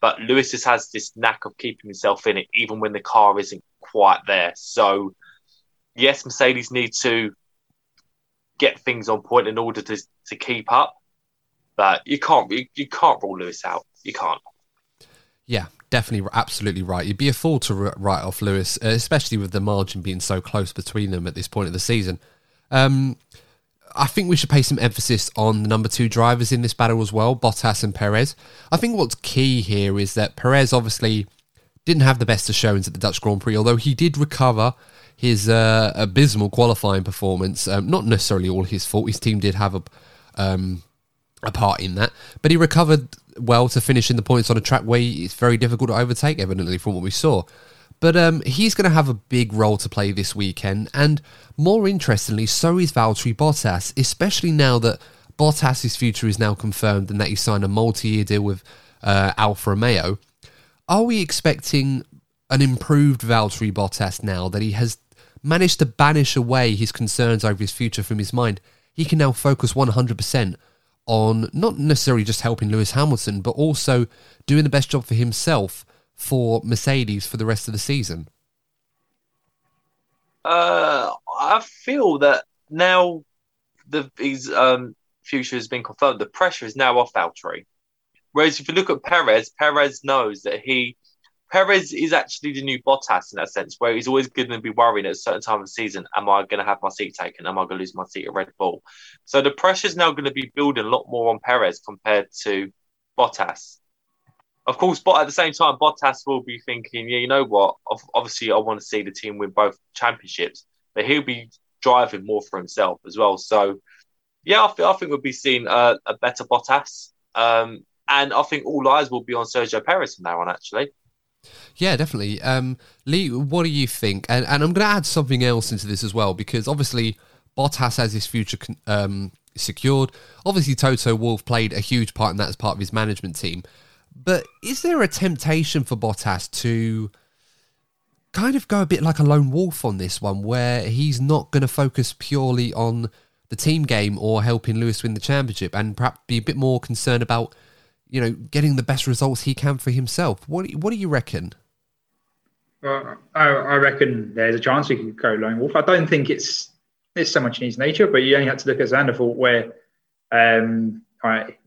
But Lewis just has this knack of keeping himself in it, even when the car isn't quite there. So, yes, Mercedes need to get things on point in order to to keep up. But you can't you, you can't rule Lewis out. You can't. Yeah, definitely, absolutely right. You'd be a fool to write off Lewis, uh, especially with the margin being so close between them at this point of the season. Um, I think we should pay some emphasis on the number two drivers in this battle as well, Bottas and Perez. I think what's key here is that Perez obviously didn't have the best of showings at the Dutch Grand Prix, although he did recover his uh, abysmal qualifying performance. Um, not necessarily all his fault. His team did have a um, a part in that, but he recovered well to finish in the points on a track where it's very difficult to overtake, evidently from what we saw. But um, he's going to have a big role to play this weekend, and more interestingly, so is Valtteri Bottas, especially now that Bottas's future is now confirmed and that he signed a multi-year deal with uh, Alfa Romeo. Are we expecting an improved Valtteri Bottas now that he has managed to banish away his concerns over his future from his mind? He can now focus 100% on not necessarily just helping Lewis Hamilton, but also doing the best job for himself for Mercedes for the rest of the season? Uh, I feel that now the his um, future has been confirmed. The pressure is now off Valtteri. Whereas if you look at Perez, Perez knows that he Perez is actually the new Bottas in that sense, where he's always going to be worrying at a certain time of the season, am I going to have my seat taken? Am I going to lose my seat at Red Bull? So the pressure is now going to be building a lot more on Perez compared to Bottas. Of course, but at the same time, Bottas will be thinking, yeah, you know what? Obviously, I want to see the team win both championships, but he'll be driving more for himself as well. So, yeah, I, I think we'll be seeing a, a better Bottas. Um, and I think all eyes will be on Sergio Perez from now on, actually. Yeah, definitely. Um, Lee, what do you think? And, and I'm going to add something else into this as well, because obviously Bottas has his future um, secured. Obviously, Toto Wolff played a huge part in that as part of his management team. But is there a temptation for Bottas to kind of go a bit like a lone wolf on this one, where he's not going to focus purely on the team game or helping Lewis win the championship, and perhaps be a bit more concerned about, you know, getting the best results he can for himself? What What do you reckon? Well, I, I reckon there's a chance he could go lone wolf. I don't think it's it's so much in his nature, but you only have to look at Zandvoort where um, right,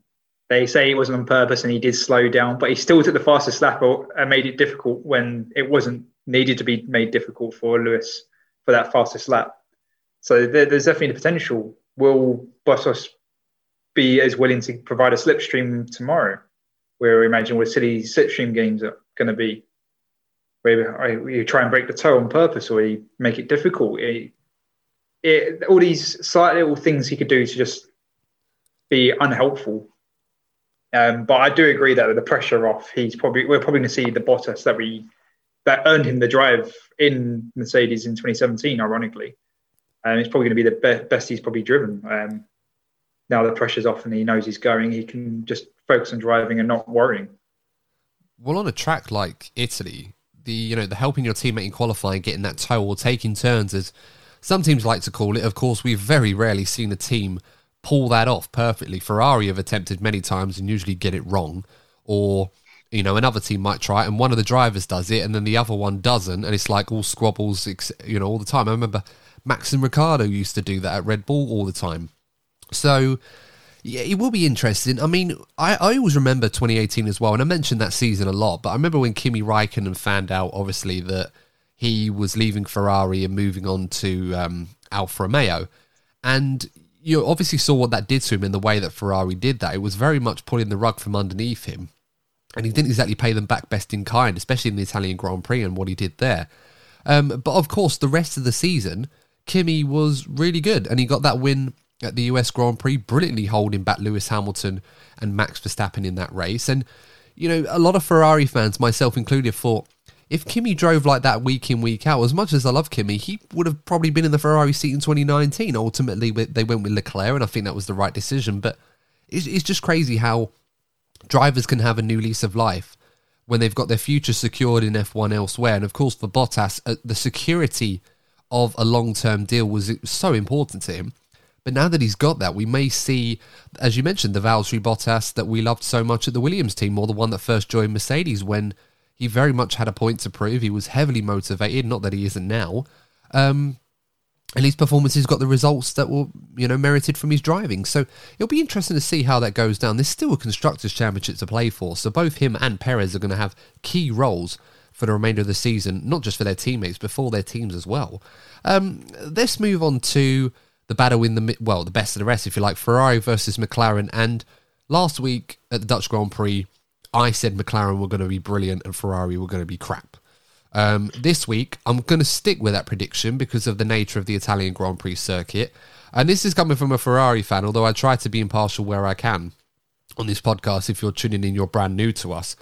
they say it wasn't on purpose and he did slow down, but he still took the fastest lap and made it difficult when it wasn't needed to be made difficult for Lewis for that fastest lap. So there, there's definitely the potential. Will Bottas be as willing to provide a slipstream tomorrow? Where we imagine where silly slipstream games are going to be, where you try and break the toe on purpose or you make it difficult. It, it, all these slight little things he could do to just be unhelpful um, but I do agree that with the pressure off, he's probably we're probably going to see the Bottas that we that earned him the drive in Mercedes in 2017. Ironically, and um, it's probably going to be the be- best he's probably driven. Um, now the pressure's off and he knows he's going, he can just focus on driving and not worrying. Well, on a track like Italy, the you know the helping your teammate in qualifying, getting that toe or taking turns, as some teams like to call it. Of course, we've very rarely seen a team pull that off perfectly. Ferrari have attempted many times and usually get it wrong, or you know another team might try it and one of the drivers does it and then the other one doesn't, and it's like all squabbles, you know, all the time. I remember Max and Ricciardo used to do that at Red Bull all the time. So yeah, it will be interesting. I mean, I, I always remember 2018 as well, and I mentioned that season a lot, but I remember when Kimi Raikkonen found out, obviously, that he was leaving Ferrari and moving on to um, Alfa Romeo. And you obviously saw what that did to him in the way that Ferrari did that. It was very much pulling the rug from underneath him. And he didn't exactly pay them back best in kind, especially in the Italian Grand Prix and what he did there. Um, but of course, the rest of the season, Kimi was really good, and he got that win at the US Grand Prix, brilliantly holding back Lewis Hamilton and Max Verstappen in that race. And, you know, a lot of Ferrari fans, myself included, thought if Kimi drove like that week in, week out, as much as I love Kimi, he would have probably been in the Ferrari seat in 2019. Ultimately, they went with Leclerc, and I think that was the right decision. But it's, just crazy how drivers can have a new lease of life when they've got their future secured in F1 elsewhere. And of course, for Bottas, uh, the security of a long term deal was so important to him. But now that he's got that, we may see, as you mentioned, the Valtteri Bottas that we loved so much at the Williams team, or the one that first joined Mercedes when he very much had a point to prove. He was heavily motivated, not that he isn't now. Um, and his performances got the results that were, you know, merited from his driving. So it'll be interesting to see how that goes down. There's still a constructors' championship to play for, so both him and Perez are going to have key roles for the remainder of the season, not just for their teammates, but for their teams as well. Um, let's move on to the battle in the well, the best of the rest, if you like, Ferrari versus McLaren. And last week at the Dutch Grand Prix, I said McLaren were going to be brilliant and Ferrari were going to be crap. Um, this week, I'm going to stick with that prediction because of the nature of the Italian Grand Prix circuit. And this is coming from a Ferrari fan, although I try to be impartial where I can on this podcast. If you're tuning in, you're brand new to us.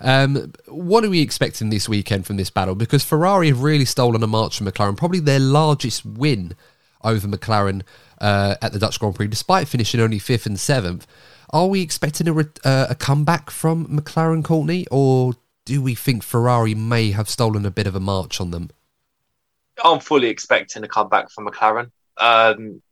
Um, what are we expecting this weekend from this battle? Because Ferrari have really stolen a march from McLaren, probably their largest win over McLaren uh, at the Dutch Grand Prix, despite finishing only fifth and seventh. Are we expecting a, re- uh, a comeback from McLaren, Courtney, or do we think Ferrari may have stolen a bit of a march on them? I'm fully expecting a comeback from McLaren. Um,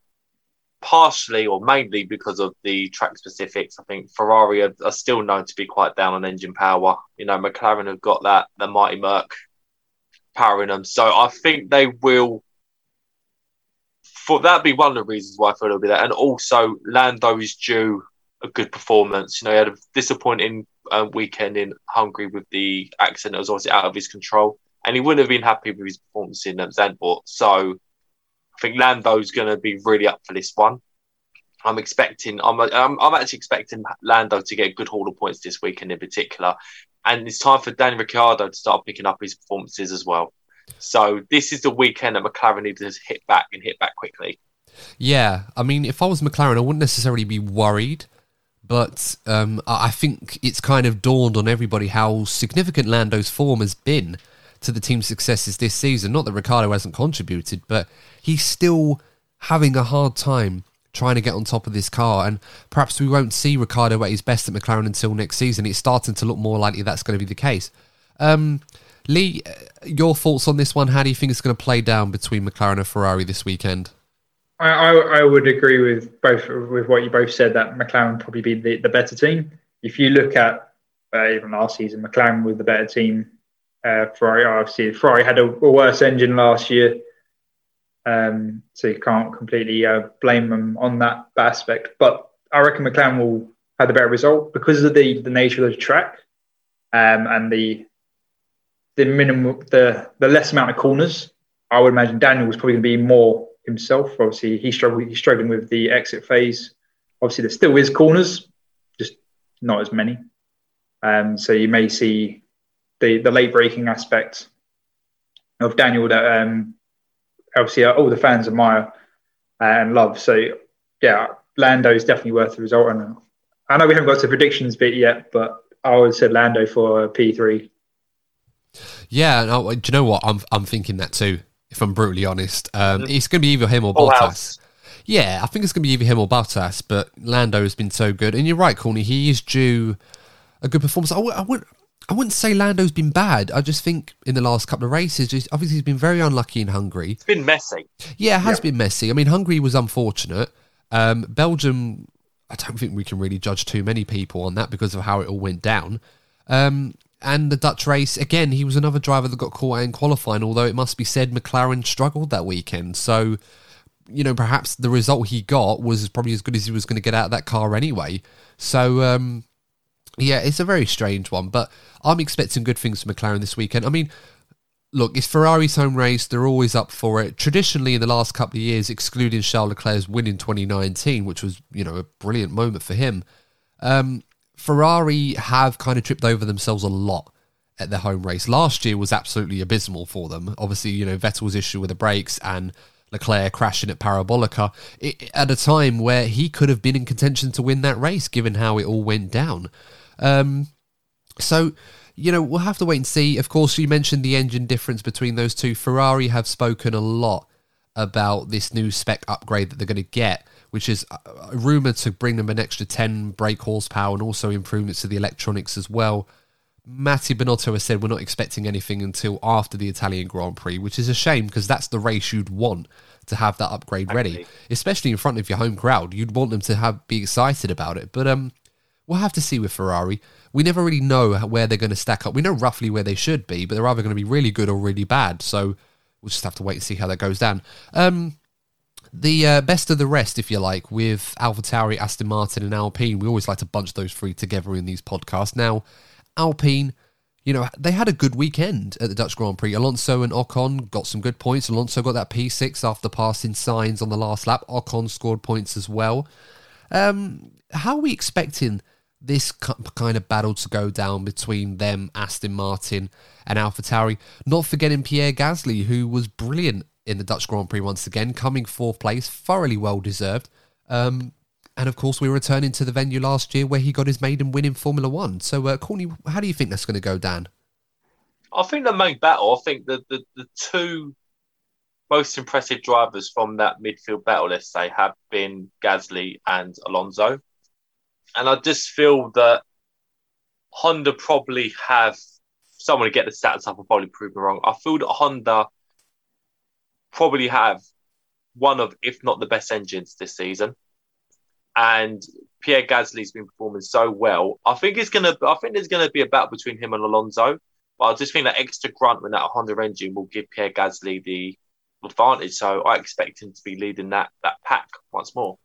partially or mainly because of the track specifics. I think Ferrari are, are, still known to be quite down on engine power. You know, McLaren have got that the mighty Merc powering them, so I think they will for that'd be one of the reasons why I thought it'll be that. And also, Lando is due a good performance. You know, he had a disappointing uh, weekend in Hungary with the accident that was obviously out of his control, and he wouldn't have been happy with his performance in um, Zandvoort. So, I think Lando's going to be really up for this one. I'm expecting. I'm, I'm, I'm actually expecting Lando to get a good haul of points this weekend in particular, and it's time for Danny Ricciardo to start picking up his performances as well. So this is the weekend that McLaren needs to hit back and hit back quickly. Yeah, I mean, if I was McLaren, I wouldn't necessarily be worried, but um, I think it's kind of dawned on everybody how significant Lando's form has been to the team's successes this season. Not that Ricciardo hasn't contributed, but he's still having a hard time trying to get on top of this car. And perhaps we won't see Ricciardo at his best at McLaren until next season. It's starting to look more likely that's going to be the case. Um, Lee, your thoughts on this one? How do you think it's going to play down between McLaren and Ferrari this weekend? I, I, I would agree with both with what you both said that McLaren probably be the, the better team. If you look at uh, even last season, McLaren was the better team. Uh, Ferrari obviously Ferrari had a, a worse engine last year, um, so you can't completely uh, blame them on that aspect. But I reckon McLaren will have the better result because of the the nature of the track um, and the the minimum, the the less amount of corners. I would imagine Daniel was probably going to be more himself. Obviously, he struggled. He's struggling with the exit phase. Obviously, there still is corners, just not as many. Um, so you may see the the late breaking aspect of Daniel that um, obviously all the fans admire and love. So yeah, Lando is definitely worth the result. And I know we haven't got to predictions bit yet, but I would say Lando for P three Yeah, no, do you know what? I'm I'm thinking that too. If I'm brutally honest, um, Mm. it's going to be either him or Full Bottas. house. Yeah, I think it's going to be either him or Bottas. But Lando has been so good, and you're right, Corny. He is due a good performance. I w- I wouldn't. I wouldn't say Lando's been bad. I just think in the last couple of races, just obviously he's been very unlucky in Hungary. It's been messy. Yeah, it has been messy. I mean, Hungary was unfortunate. Um, Belgium, I don't think we can really judge too many people on that because of how it all went down. Um, and the Dutch race, again, he was another driver that got caught out in qualifying, although it must be said McLaren struggled that weekend. So, you know, perhaps the result he got was probably as good as he was going to get out of that car anyway. So, um, yeah, it's a very strange one, but I'm expecting good things from McLaren this weekend. I mean, look, it's Ferrari's home race. They're always up for it. Traditionally, in the last couple of years, excluding Charles Leclerc's win in 2019, which was, you know, a brilliant moment for him, um, Ferrari have kind of tripped over themselves a lot at their home race. Last year was absolutely abysmal for them. Obviously, you know, Vettel's issue with the brakes and Leclerc crashing at Parabolica it, at a time where he could have been in contention to win that race, given how it all went down. Um, so, you know, we'll have to wait and see. Of course, you mentioned the engine difference between those two. Ferrari have spoken a lot about this new spec upgrade that they're going to get, which is uh, rumored to bring them an extra 10 brake horsepower and also improvements to the electronics as well. Mattia Binotto has said we're not expecting anything until after the Italian Grand Prix, which is a shame because that's the race you'd want to have that upgrade ready, especially in front of your home crowd. You'd want them to have be excited about it. But um, we'll have to see with Ferrari. We never really know where they're going to stack up. We know roughly where they should be, but they're either going to be really good or really bad. So we'll just have to wait and see how that goes down. Um, the uh, best of the rest, if you like, with AlphaTauri, Aston Martin, and Alpine. We always like to bunch those three together in these podcasts. Now, Alpine, you know, they had a good weekend at the Dutch Grand Prix. Alonso and Ocon got some good points. Alonso got that P6 after passing Sainz on the last lap. Ocon scored points as well. Um, how are we expecting this kind of battle to go down between them, Aston Martin, and AlphaTauri? Not forgetting Pierre Gasly, who was brilliant in the Dutch Grand Prix once again, coming fourth place, thoroughly well deserved. Um, and of course, we're returning to the venue last year where he got his maiden win in Formula One. So, uh, Courtney, how do you think that's going to go down? I think the main battle, I think the, the, the two most impressive drivers from that midfield battle, let's say, have been Gasly and Alonso. And I just feel that Honda probably have someone to get the stats up and probably prove me wrong. I feel that Honda probably have one of, if not the best engines this season. And Pierre Gasly's been performing so well. I think it's gonna. I think there's gonna be a battle between him and Alonso. But I just think that extra grunt when that Honda engine will give Pierre Gasly the advantage. So I expect him to be leading that that pack once more.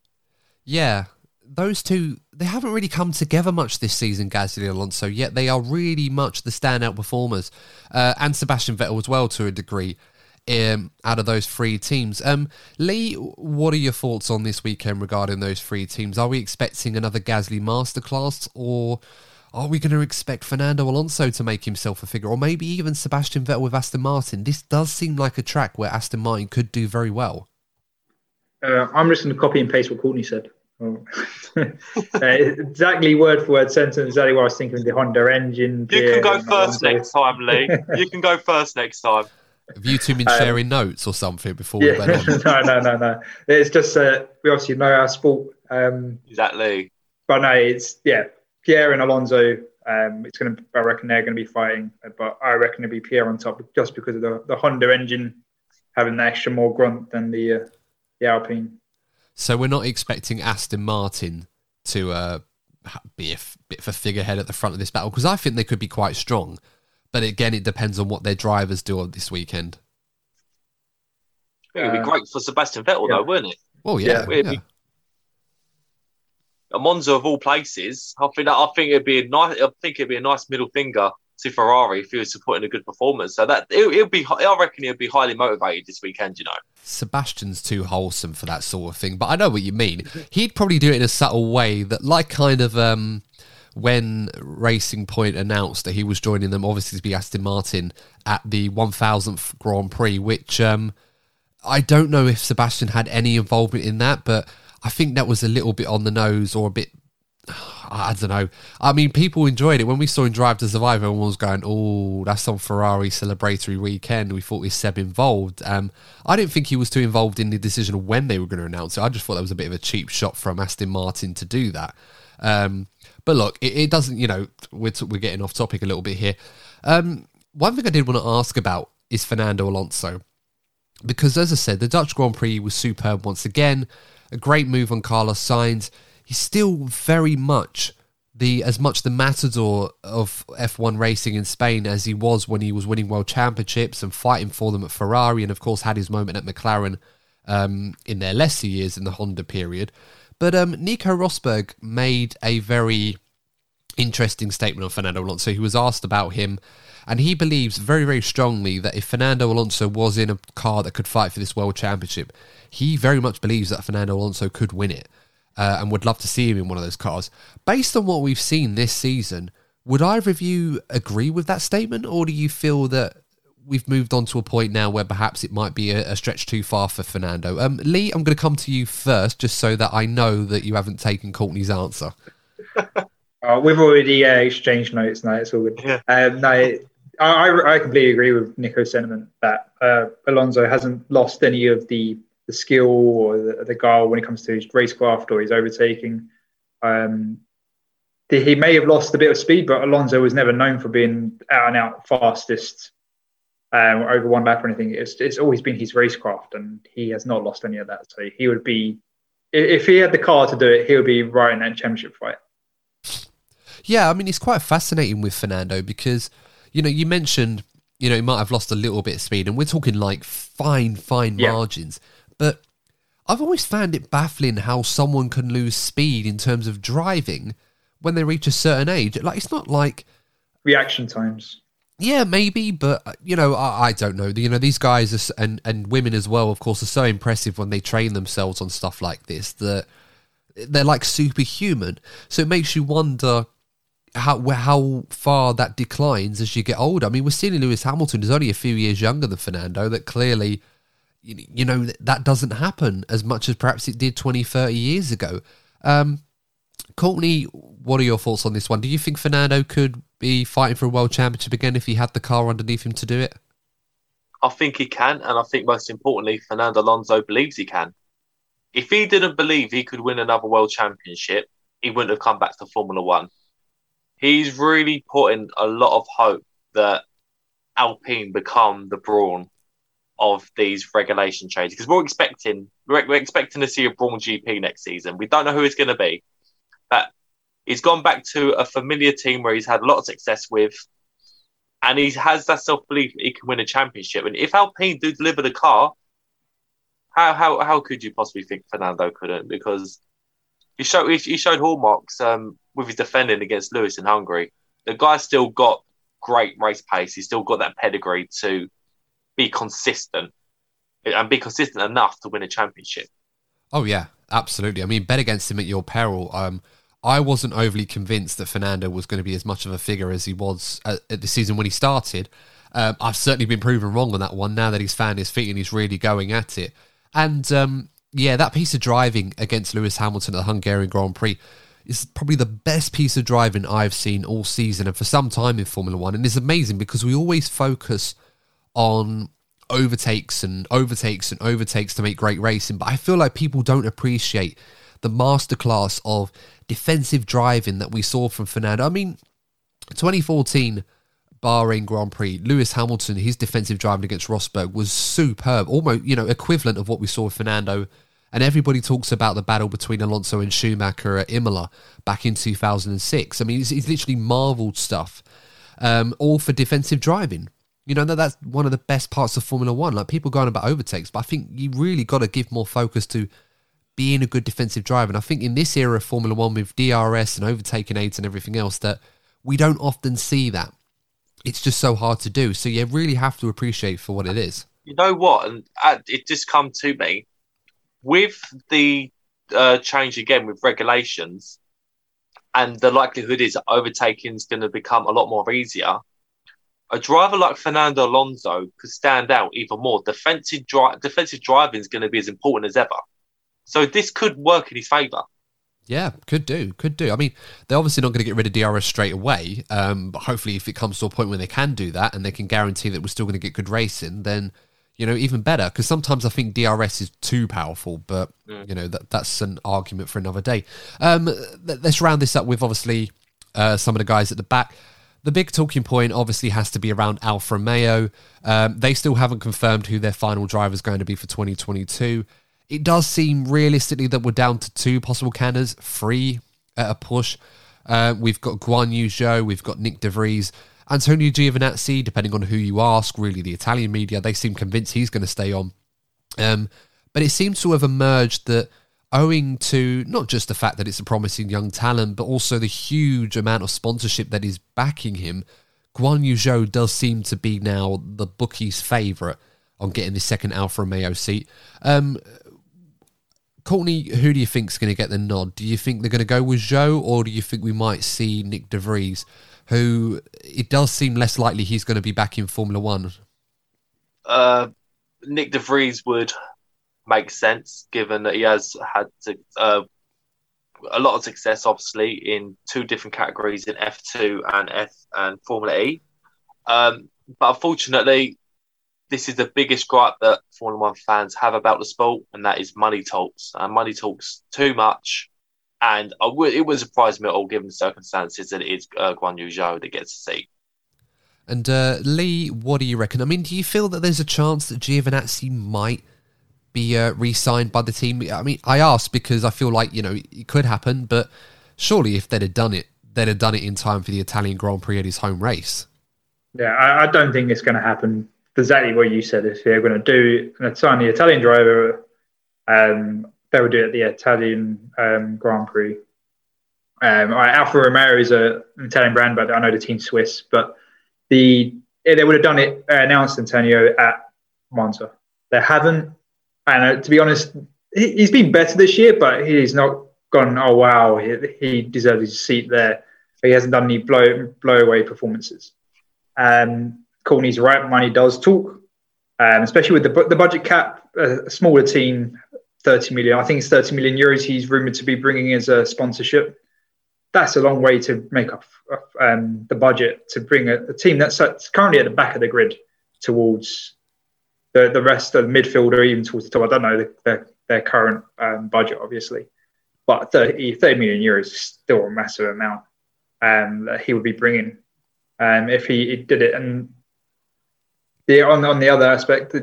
Yeah, those two they haven't really come together much this season, Gasly and Alonso. Yet they are really much the standout performers, uh, and Sebastian Vettel as well to a degree. Um, out of those three teams, um, Lee, what are your thoughts on this weekend regarding those three teams? Are we expecting another Gasly masterclass, or are we going to expect Fernando Alonso to make himself a figure, or maybe even Sebastian Vettel with Aston Martin? This does seem like a track where Aston Martin could do very well. Uh, I'm just going to copy and paste what Courtney said. Oh. uh, exactly word for word sentence. Exactly what I was thinking with the Honda engine. You can go first Alonso. next time, Lee. You can go first next time. Have you two been Um, sharing notes or something before we went on? no, no, no, no. It's just uh, we obviously know our sport, um, Exactly. but no, it's yeah, Pierre and Alonso. Um, it's going to, I reckon they're going to be fighting, but I reckon it'll be Pierre on top just because of the, the Honda engine having the extra more grunt than the uh, the Alpine. So we're not expecting Aston Martin to uh, be a f- bit of a figurehead at the front of this battle because I think they could be quite strong. But again, it depends on what their drivers do on this weekend. It would be Uh, great for Sebastian Vettel, yeah. though, wouldn't it? Well, yeah, Yeah, it'd yeah. be- A Monza of all places. I think that I think it'd be a nice. I think it'd be a nice middle finger to Ferrari if he was supporting a good performance. So that it, it'll be. I reckon he'll be highly motivated this weekend. You know. Sebastian's too wholesome for that sort of thing. But I know what you mean. He'd probably do it in a subtle way that, like, kind of um, when Racing Point announced that he was joining them, obviously to be Aston Martin at the 1000th Grand Prix, which um, I don't know if Sebastian had any involvement in that, but I think that was a little bit on the nose or a bit I don't know. I mean, people enjoyed it when we saw him drive to survive. Everyone was going, "Oh, that's on Ferrari celebratory weekend." We thought we Seb involved. Um, I didn't think he was too involved in the decision of when they were going to announce it. I just thought that was a bit of a cheap shot from Aston Martin to do that. Um, but look, it, it, doesn't. You know, we're t- we're getting off topic a little bit here. Um, one thing I did want to ask about is Fernando Alonso, because as I said, the Dutch Grand Prix was superb once again. A great move on Carlos Sainz he's still very much the as much the matador of F1 racing in Spain as he was when he was winning world championships and fighting for them at Ferrari, and of course had his moment at McLaren um, in their lesser years in the Honda period. But um, Nico Rosberg made a very interesting statement on Fernando Alonso. He was asked about him, and he believes very, very strongly that if Fernando Alonso was in a car that could fight for this world championship, he very much believes that Fernando Alonso could win it uh, and would love to see him in one of those cars. Based on what we've seen this season, would either of you agree with that statement, or do you feel that we've moved on to a point now where perhaps it might be a, a stretch too far for Fernando? Um, Lee, I'm going to come to you first, just so that I know that you haven't taken Courtney's answer. uh, we've already uh, exchanged notes now. It's all good. Yeah. Um, no, I, I, completely agree with Nico's sentiment that uh, Alonso hasn't lost any of the the skill or the, the guile when it comes to his racecraft or his overtaking. Um, he may have lost a bit of speed, but Alonso was never known for being out and out fastest um, over one lap or anything. It's, it's always been his racecraft, and he has not lost any of that. So he would be, if he had the car to do it, he would be right in that championship fight. Yeah, I mean, it's quite fascinating with Fernando because, you know, you mentioned, you know, he might have lost a little bit of speed, and we're talking like fine, fine yeah. margins. But I've always found it baffling how someone can lose speed in terms of driving when they reach a certain age. Like it's not like reaction times. Yeah, maybe, but you know, I, I don't know. You know, these guys are, and and women as well, of course, are so impressive when they train themselves on stuff like this that they're like superhuman. So it makes you wonder how how far that declines as you get older. I mean, we're seeing Lewis Hamilton is only a few years younger than Fernando. That clearly you know that doesn't happen as much as perhaps it did 20 30 years ago um, courtney what are your thoughts on this one do you think fernando could be fighting for a world championship again if he had the car underneath him to do it? I think he can and i think most importantly fernando alonso believes he can. If he didn't believe he could win another world championship he wouldn't have come back to formula one. He's really putting a lot of hope that alpine become the brawn of these regulation changes because we're expecting we're, we're, expecting to see a Brawn GP next season. We don't know who it's going to be, he's gone back to a familiar team where he's had a lot of success with, and he has that self belief he can win a championship. And if Alpine do deliver the car, how how how could you possibly think Fernando couldn't? Because he showed he showed hallmarks um, with his defending against Lewis in Hungary. The guy's still got great race pace. He's still got that pedigree to be consistent and be consistent enough to win a championship. Oh yeah, absolutely. I mean, bet against him at your peril. Um, I wasn't overly convinced that Fernando was going to be as much of a figure as he was at, at the season when he started. Um, I've certainly been proven wrong on that one now that he's found his feet and he's really going at it. And um, yeah, that piece of driving against Lewis Hamilton at the Hungarian Grand Prix is probably the best piece of driving I've seen all season and for some time in Formula One. And it's amazing because we always focus on overtakes and overtakes and overtakes to make great racing, but I feel like people don't appreciate the masterclass of defensive driving that we saw from Fernando. I mean, 2014 Bahrain Grand Prix, Lewis Hamilton, his defensive driving against Rosberg was superb, almost you know equivalent of what we saw with Fernando. And everybody talks about the battle between Alonso and Schumacher at Imola back in 2006. I mean, it's, it's literally marveled stuff, um, all for defensive driving. You know, that's one of the best parts of Formula One. Like people going about overtakes, but I think you really got to give more focus to being a good defensive driver. And I think in this era of Formula One with DRS and overtaking aids and everything else, that we don't often see that. It's just so hard to do. So you really have to appreciate for what it is. You know what? And uh, it just come to me with the uh, change again with regulations, and the likelihood is overtaking is going to become a lot more easier a driver like Fernando Alonso could stand out even more. Defensive, dri- defensive driving is going to be as important as ever. So this could work in his favour. Yeah, could do, could do. I mean, they're obviously not going to get rid of DRS straight away, um, but hopefully, if it comes to a point where they can do that and they can guarantee that we're still going to get good racing, then you know even better. Because sometimes I think DRS is too powerful, but mm. you know that that's an argument for another day. Um, let's round this up with obviously uh, some of the guys at the back. The big talking point obviously has to be around Alfa Romeo. Um, they still haven't confirmed who their final driver is going to be for 2022. It does seem realistically that we're down to two possible candidates, three at a push. Uh, we've got Guan Yu Zhou, we've got Nyck de Vries, Antonio Giovinazzi, depending on who you ask, really the Italian media, they seem convinced he's going to stay on. Um, but it seems to have emerged that owing to not just the fact that it's a promising young talent, but also the huge amount of sponsorship that is backing him, Guan Yu Zhou does seem to be now the bookie's favourite on getting the second Alfa Romeo seat. Um, Courtney, who do you think is going to get the nod? Do you think they're going to go with Zhou, or do you think we might see Nyck de Vries, who it does seem less likely he's going to be back in Formula One? Uh, Nyck de Vries would make sense given that he has had to, uh, a lot of success, obviously, in two different categories in F2 and F and Formula E. Um, but unfortunately, this is the biggest gripe that Formula One fans have about the sport, and that is money talks. And money talks too much. And I would, it would surprise me at all, given the circumstances, that it is uh, Guan Yu Zhou that gets a seat. And uh, Lee, what do you reckon? I mean, do you feel that there's a chance that Giovinazzi might be uh, re-signed by the team? I mean, I ask because I feel like you know it could happen, but surely if they'd have done it, they'd have done it in time for the Italian Grand Prix at his home race. Yeah, I, I don't think it's going to happen. Exactly what you said. If they're going to do an sign the Italian driver, um, they would do it at the Italian um, Grand Prix. Um, Alfa Romeo is a, an Italian brand, but I know the team's Swiss. But the they would have done it uh, announced Antonio at Monza. They haven't. And uh, to be honest, he, has been better this year, but he's not gone. Oh wow, he, he deserves his seat there. He hasn't done any blow blow away performances. Um, Courtney's right. Money does talk, um, especially with the the budget cap. A smaller team, thirty million. I think it's thirty million euros. He's rumored to be bringing as a sponsorship. That's a long way to make up um, the budget to bring a, a team that's currently at the back of the grid towards the the rest of the midfield or even towards the top. I don't know the, their their current um, budget, obviously, but 30, 30 million euros is still a massive amount um, that he would be bringing um, if he, he, did it. And the on on the other aspect,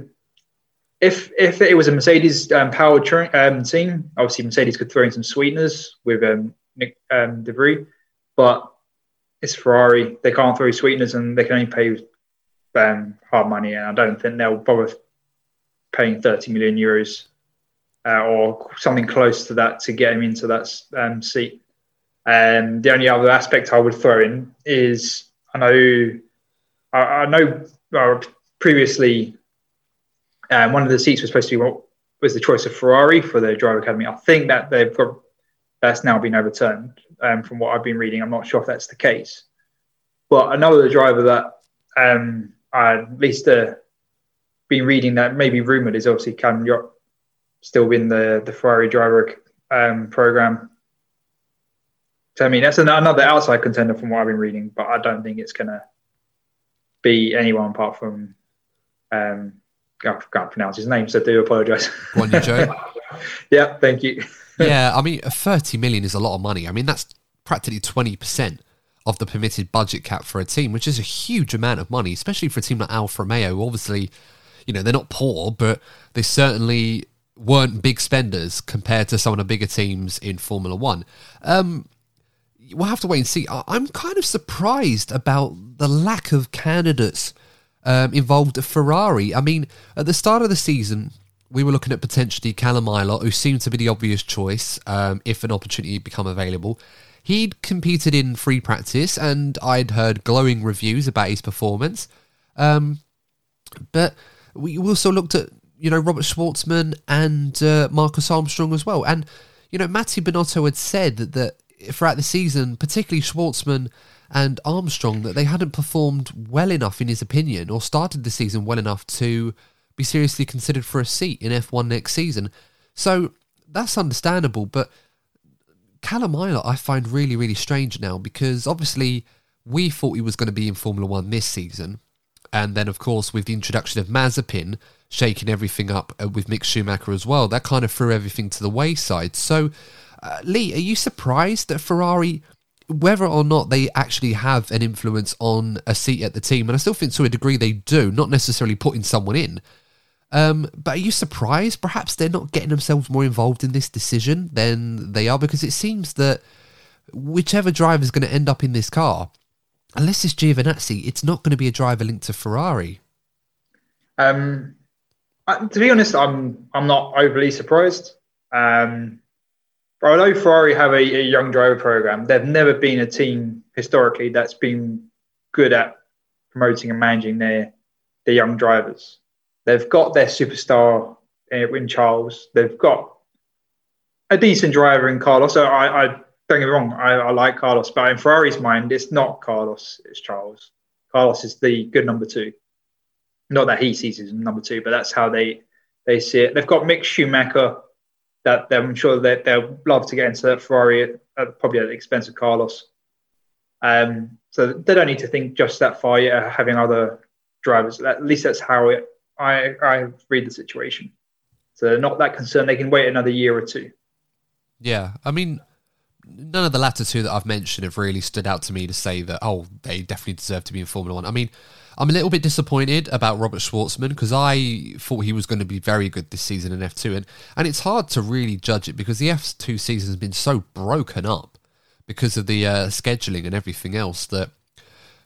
if if it was a Mercedes um, powered um, team, obviously Mercedes could throw in some sweeteners with um, Nyck um, de Vries, but it's Ferrari. They can't throw sweeteners, and they can only pay um, hard money, and I don't think they'll bother paying 30 million euros uh, or something close to that to get him into that um, seat. And the only other aspect I would throw in is I know I, I know previously um, one of the seats was supposed to be what was the choice of Ferrari for the driver academy. I think that they've got that's now been overturned um, from what I've been reading. I'm not sure if that's the case, but another driver that um, I at least uh, been reading that maybe rumored is obviously Cam York still in the the Ferrari driver um, program. So I mean that's another outside contender from what I've been reading, but I don't think it's gonna be anyone apart from um, I can't pronounce his name, so I do apologise. Guan Yu Zhou. yeah, thank you. yeah, I mean, 30 million is a lot of money. I mean, that's practically 20% of the permitted budget cap for a team, which is a huge amount of money, especially for a team like Alfa Romeo. Obviously, you know, they're not poor, but they certainly weren't big spenders compared to some of the bigger teams in Formula One. Um, we'll have to wait and see. I'm kind of surprised about the lack of candidates um, involved Ferrari. I mean, at the start of the season, we were looking at potentially Callum Ilott, who seemed to be the obvious choice um, if an opportunity become available. He'd competed in free practice, and I'd heard glowing reviews about his performance. Um, but we also looked at you know Robert Shwartzman and uh, Marcus Armstrong as well, and you know Mattia Binotto had said that, that throughout the season, particularly Shwartzman and Armstrong, that they hadn't performed well enough in his opinion, or started the season well enough to be seriously considered for a seat in F1 next season. So that's understandable, but Callum Ilott I find really, really strange now because obviously we thought he was going to be in Formula One this season. And then, of course, with the introduction of Mazepin shaking everything up uh, with Mick Schumacher as well, that kind of threw everything to the wayside. So, uh, Lee, are you surprised that Ferrari, whether or not they actually have an influence on a seat at the team, and I still think to a degree they do, not necessarily putting someone in, um, but are you surprised perhaps they're not getting themselves more involved in this decision than they are? Because it seems that whichever driver is going to end up in this car, unless it's Giovinazzi, it's not going to be a driver linked to Ferrari. Um, to be honest, I'm I'm not overly surprised. Um, I know Ferrari have a, a, young driver program. They've never been a team historically that's been good at promoting and managing their their young drivers. They've got their superstar uh, in Charles. They've got a decent driver in Carlos. So I, I don't get me wrong, I, I, like Carlos, but in Ferrari's mind, it's not Carlos, it's Charles. Carlos is the good number two. Not that he sees as number two, but that's how they they see it. They've got Mick Schumacher that I'm sure that they'll love to get into that Ferrari at, at, probably at the expense of Carlos. Um, so they don't need to think just that far yet, having other drivers. At least that's how it, I, I read the situation. So they're not that concerned. They can wait another year or two. Yeah, I mean, none of the latter two that I've mentioned have really stood out to me to say that oh they definitely deserve to be in Formula One. I mean, I'm a little bit disappointed about Robert Shwartzman because I thought he was going to be very good this season in F2, and and it's hard to really judge it because the F2 season has been so broken up because of the uh, scheduling and everything else that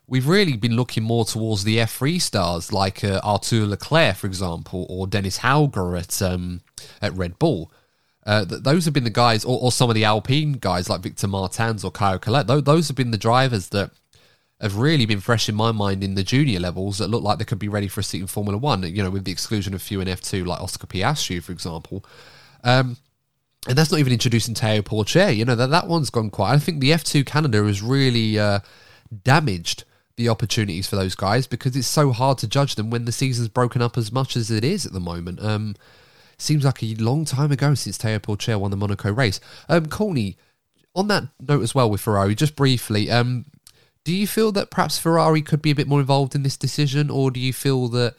we've really been looking more towards the F3 stars like uh, Arthur Leclerc, for example, or Dennis Hauger at um, at Red Bull. Uh, th- those have been the guys, or, or, some of the Alpine guys like Victor Martins or Caio Collet. Th- those have been the drivers that have really been fresh in my mind in the junior levels that look like they could be ready for a seat in Formula One. You know, with the exclusion of few in F2 like Oscar Piastri, for example. Um, and that's not even introducing Théo Pourchaire. You know that that one's gone quite. I think the F2 Canada has really uh, damaged the opportunities for those guys because it's so hard to judge them when the season's broken up as much as it is at the moment. Um, seems like a long time ago since Théo Pourchaire won the Monaco race. Um, Courtney, on that note as well with Ferrari, just briefly, um, do you feel that perhaps Ferrari could be a bit more involved in this decision, or do you feel that,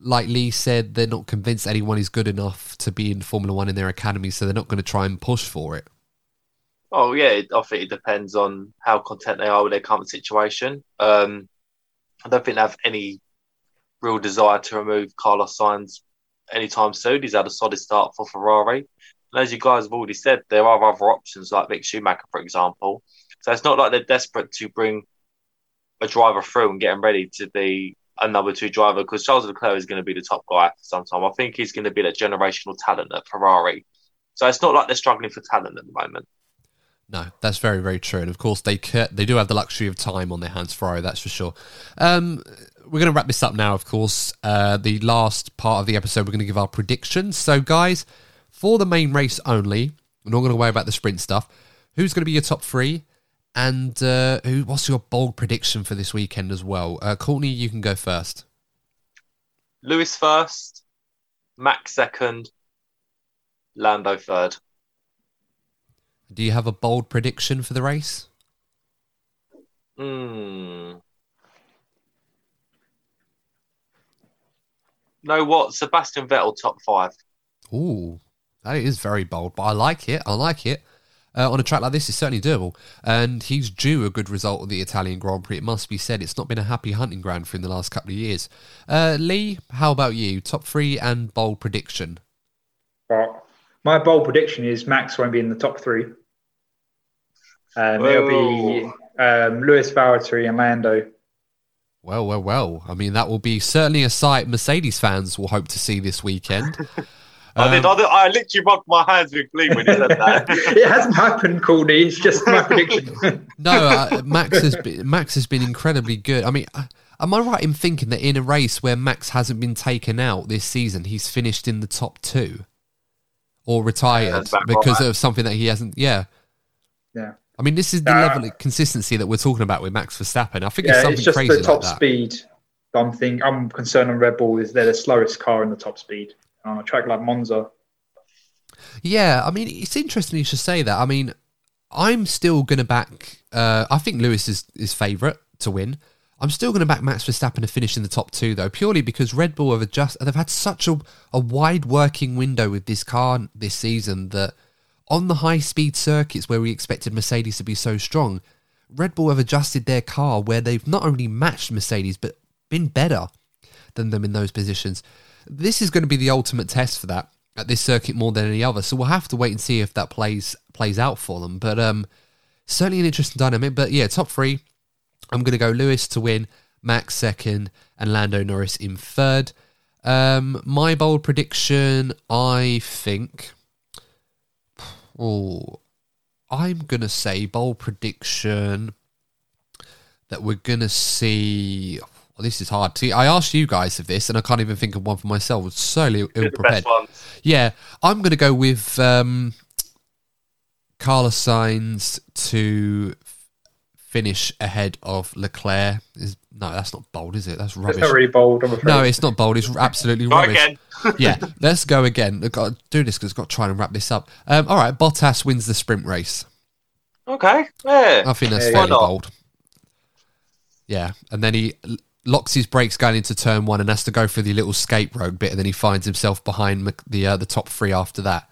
like Lee said, they're not convinced anyone is good enough to be in Formula One in their academy, so they're not going to try and push for it? Oh yeah, I think it depends on how content they are with their current situation. Um, I don't think they have any real desire to remove Carlos Sainz anytime soon. He's had a solid start for Ferrari. And as you guys have already said, there are other options like Mick Schumacher, for example. So it's not like they're desperate to bring a driver through and getting ready to be a number two driver because Charles Leclerc is going to be the top guy for some time. I think he's going to be that generational talent at Ferrari. So it's not like they're struggling for talent at the moment. No, that's very, very true. And of course, they they do have the luxury of time on their hands, Ferrari, that's for sure. Um, we're going to wrap this up now, of course. Uh, the last part of the episode, we're going to give our predictions. So, guys, for the main race only, we're not going to worry about the sprint stuff. Who's going to be your top three? And uh, who? What's your bold prediction for this weekend as well? Uh, Courtney, you can go first. Lewis first, Max second, Lando third. Do you have a bold prediction for the race? Hmm. Know what? Sebastian Vettel top five. Ooh, that is very bold, but I like it. I like it. Uh, on a track like this, it's certainly doable. And he's due a good result at the Italian Grand Prix. It must be said, it's not been a happy hunting ground for him the last couple of years. Uh, Lee, how about you? Top three and bold prediction. Well, my bold prediction is Max won't be in the top three. Um, it'll be um, Lewis Valtteri and Lando. Well, well, well. I mean, that will be certainly a sight Mercedes fans will hope to see this weekend. I did. Um, I, literally rubbed my hands with glee when you said that. it hasn't happened, Courtney. It's just my prediction. no, uh, Max has been Max has been incredibly good. I mean, uh, am I right in thinking that in a race where Max hasn't been taken out this season, he's finished in the top two, or retired yeah, because right. of something that he hasn't? Yeah. Yeah. I mean, this is the uh, level of consistency that we're talking about with Max Verstappen. I think yeah, it's something it's just crazy the top like speed. I'm think I'm concerned on Red Bull is they're the slowest car in the top speed on a track like Monza. Yeah, I mean, it's interesting you should say that. I mean, I'm still going to back. Uh, I think Lewis is is favourite to win. I'm still going to back Max Verstappen to finish in the top two, though, purely because Red Bull have adjust. They've had such a, a wide working window with this car this season that on the high speed circuits where we expected Mercedes to be so strong, Red Bull have adjusted their car where they've not only matched Mercedes but been better than them in those positions. This is going to be the ultimate test for that at this circuit more than any other. So we'll have to wait and see if that plays plays out for them. But um, certainly an interesting dynamic. But yeah, top three. I'm going to go Lewis to win, Max second, and Lando Norris in third. Um, my bold prediction, I think. Oh, I'm gonna say bold prediction that we're gonna see. Well, this is hard. See, I asked you guys of this, and I can't even think of one for myself. It's solely ill prepared. Yeah, I'm gonna go with um, Carlos Sainz to finish ahead of Leclerc. Is no, that's not bold, is it? That's rubbish. It's really bold. I'm afraid. No, it's not bold. It's absolutely rubbish. again. yeah, let's go again. I've got to do this because I've got to try and wrap this up. Um, all right, Bottas wins the sprint race. Okay. Yeah. I think that's Yeah, fairly bold. Yeah, and then he locks his brakes going into turn one and has to go through the little skate road bit, and then he finds himself behind the uh, the top three after that.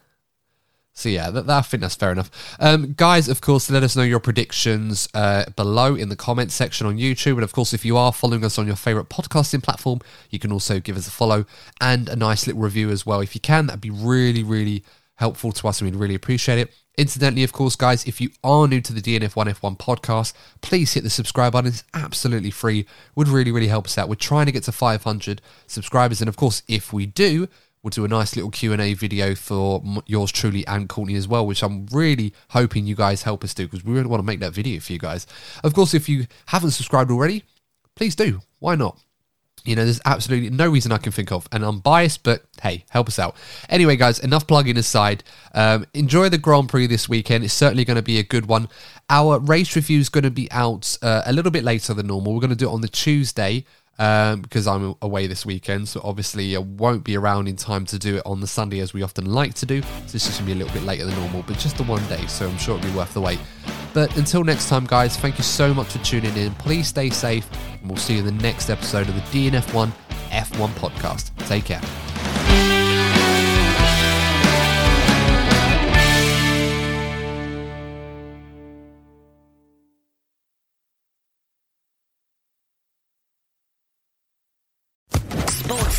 So yeah, that, that- I think that's fair enough. Um, guys, of course, let us know your predictions uh, below in the comments section on YouTube, and of course, if you are following us on your favorite podcasting platform, you can also give us a follow and a nice little review as well. If you can, that'd be really, really helpful to us, and we'd really appreciate it. Incidentally, of course, guys, if you are new to the DNF1F1 podcast, please hit the subscribe button. It's absolutely free. Would really, really help us out. We're trying to get to 500 subscribers, and of course, if we do, we'll do a nice little Q&A video for yours truly and Courtney as well, which I'm really hoping you guys help us do because we really want to make that video for you guys. Of course, if you haven't subscribed already, please do. Why not? You know, there's absolutely no reason I can think of, and I'm biased, but hey, help us out. Anyway, guys, enough plugging aside. Um, enjoy the Grand Prix this weekend. It's certainly going to be a good one. Our race review is going to be out uh, a little bit later than normal. We're going to do it on the Tuesday um, because I'm away this weekend, so obviously I won't be around in time to do it on the Sunday as we often like to do. So it's just going to be a little bit later than normal, but just the one day, so I'm sure it'll be worth the wait. But until next time, guys, thank you so much for tuning in. Please stay safe, and we'll see you in the next episode of the DNF1 F1 podcast. Take care.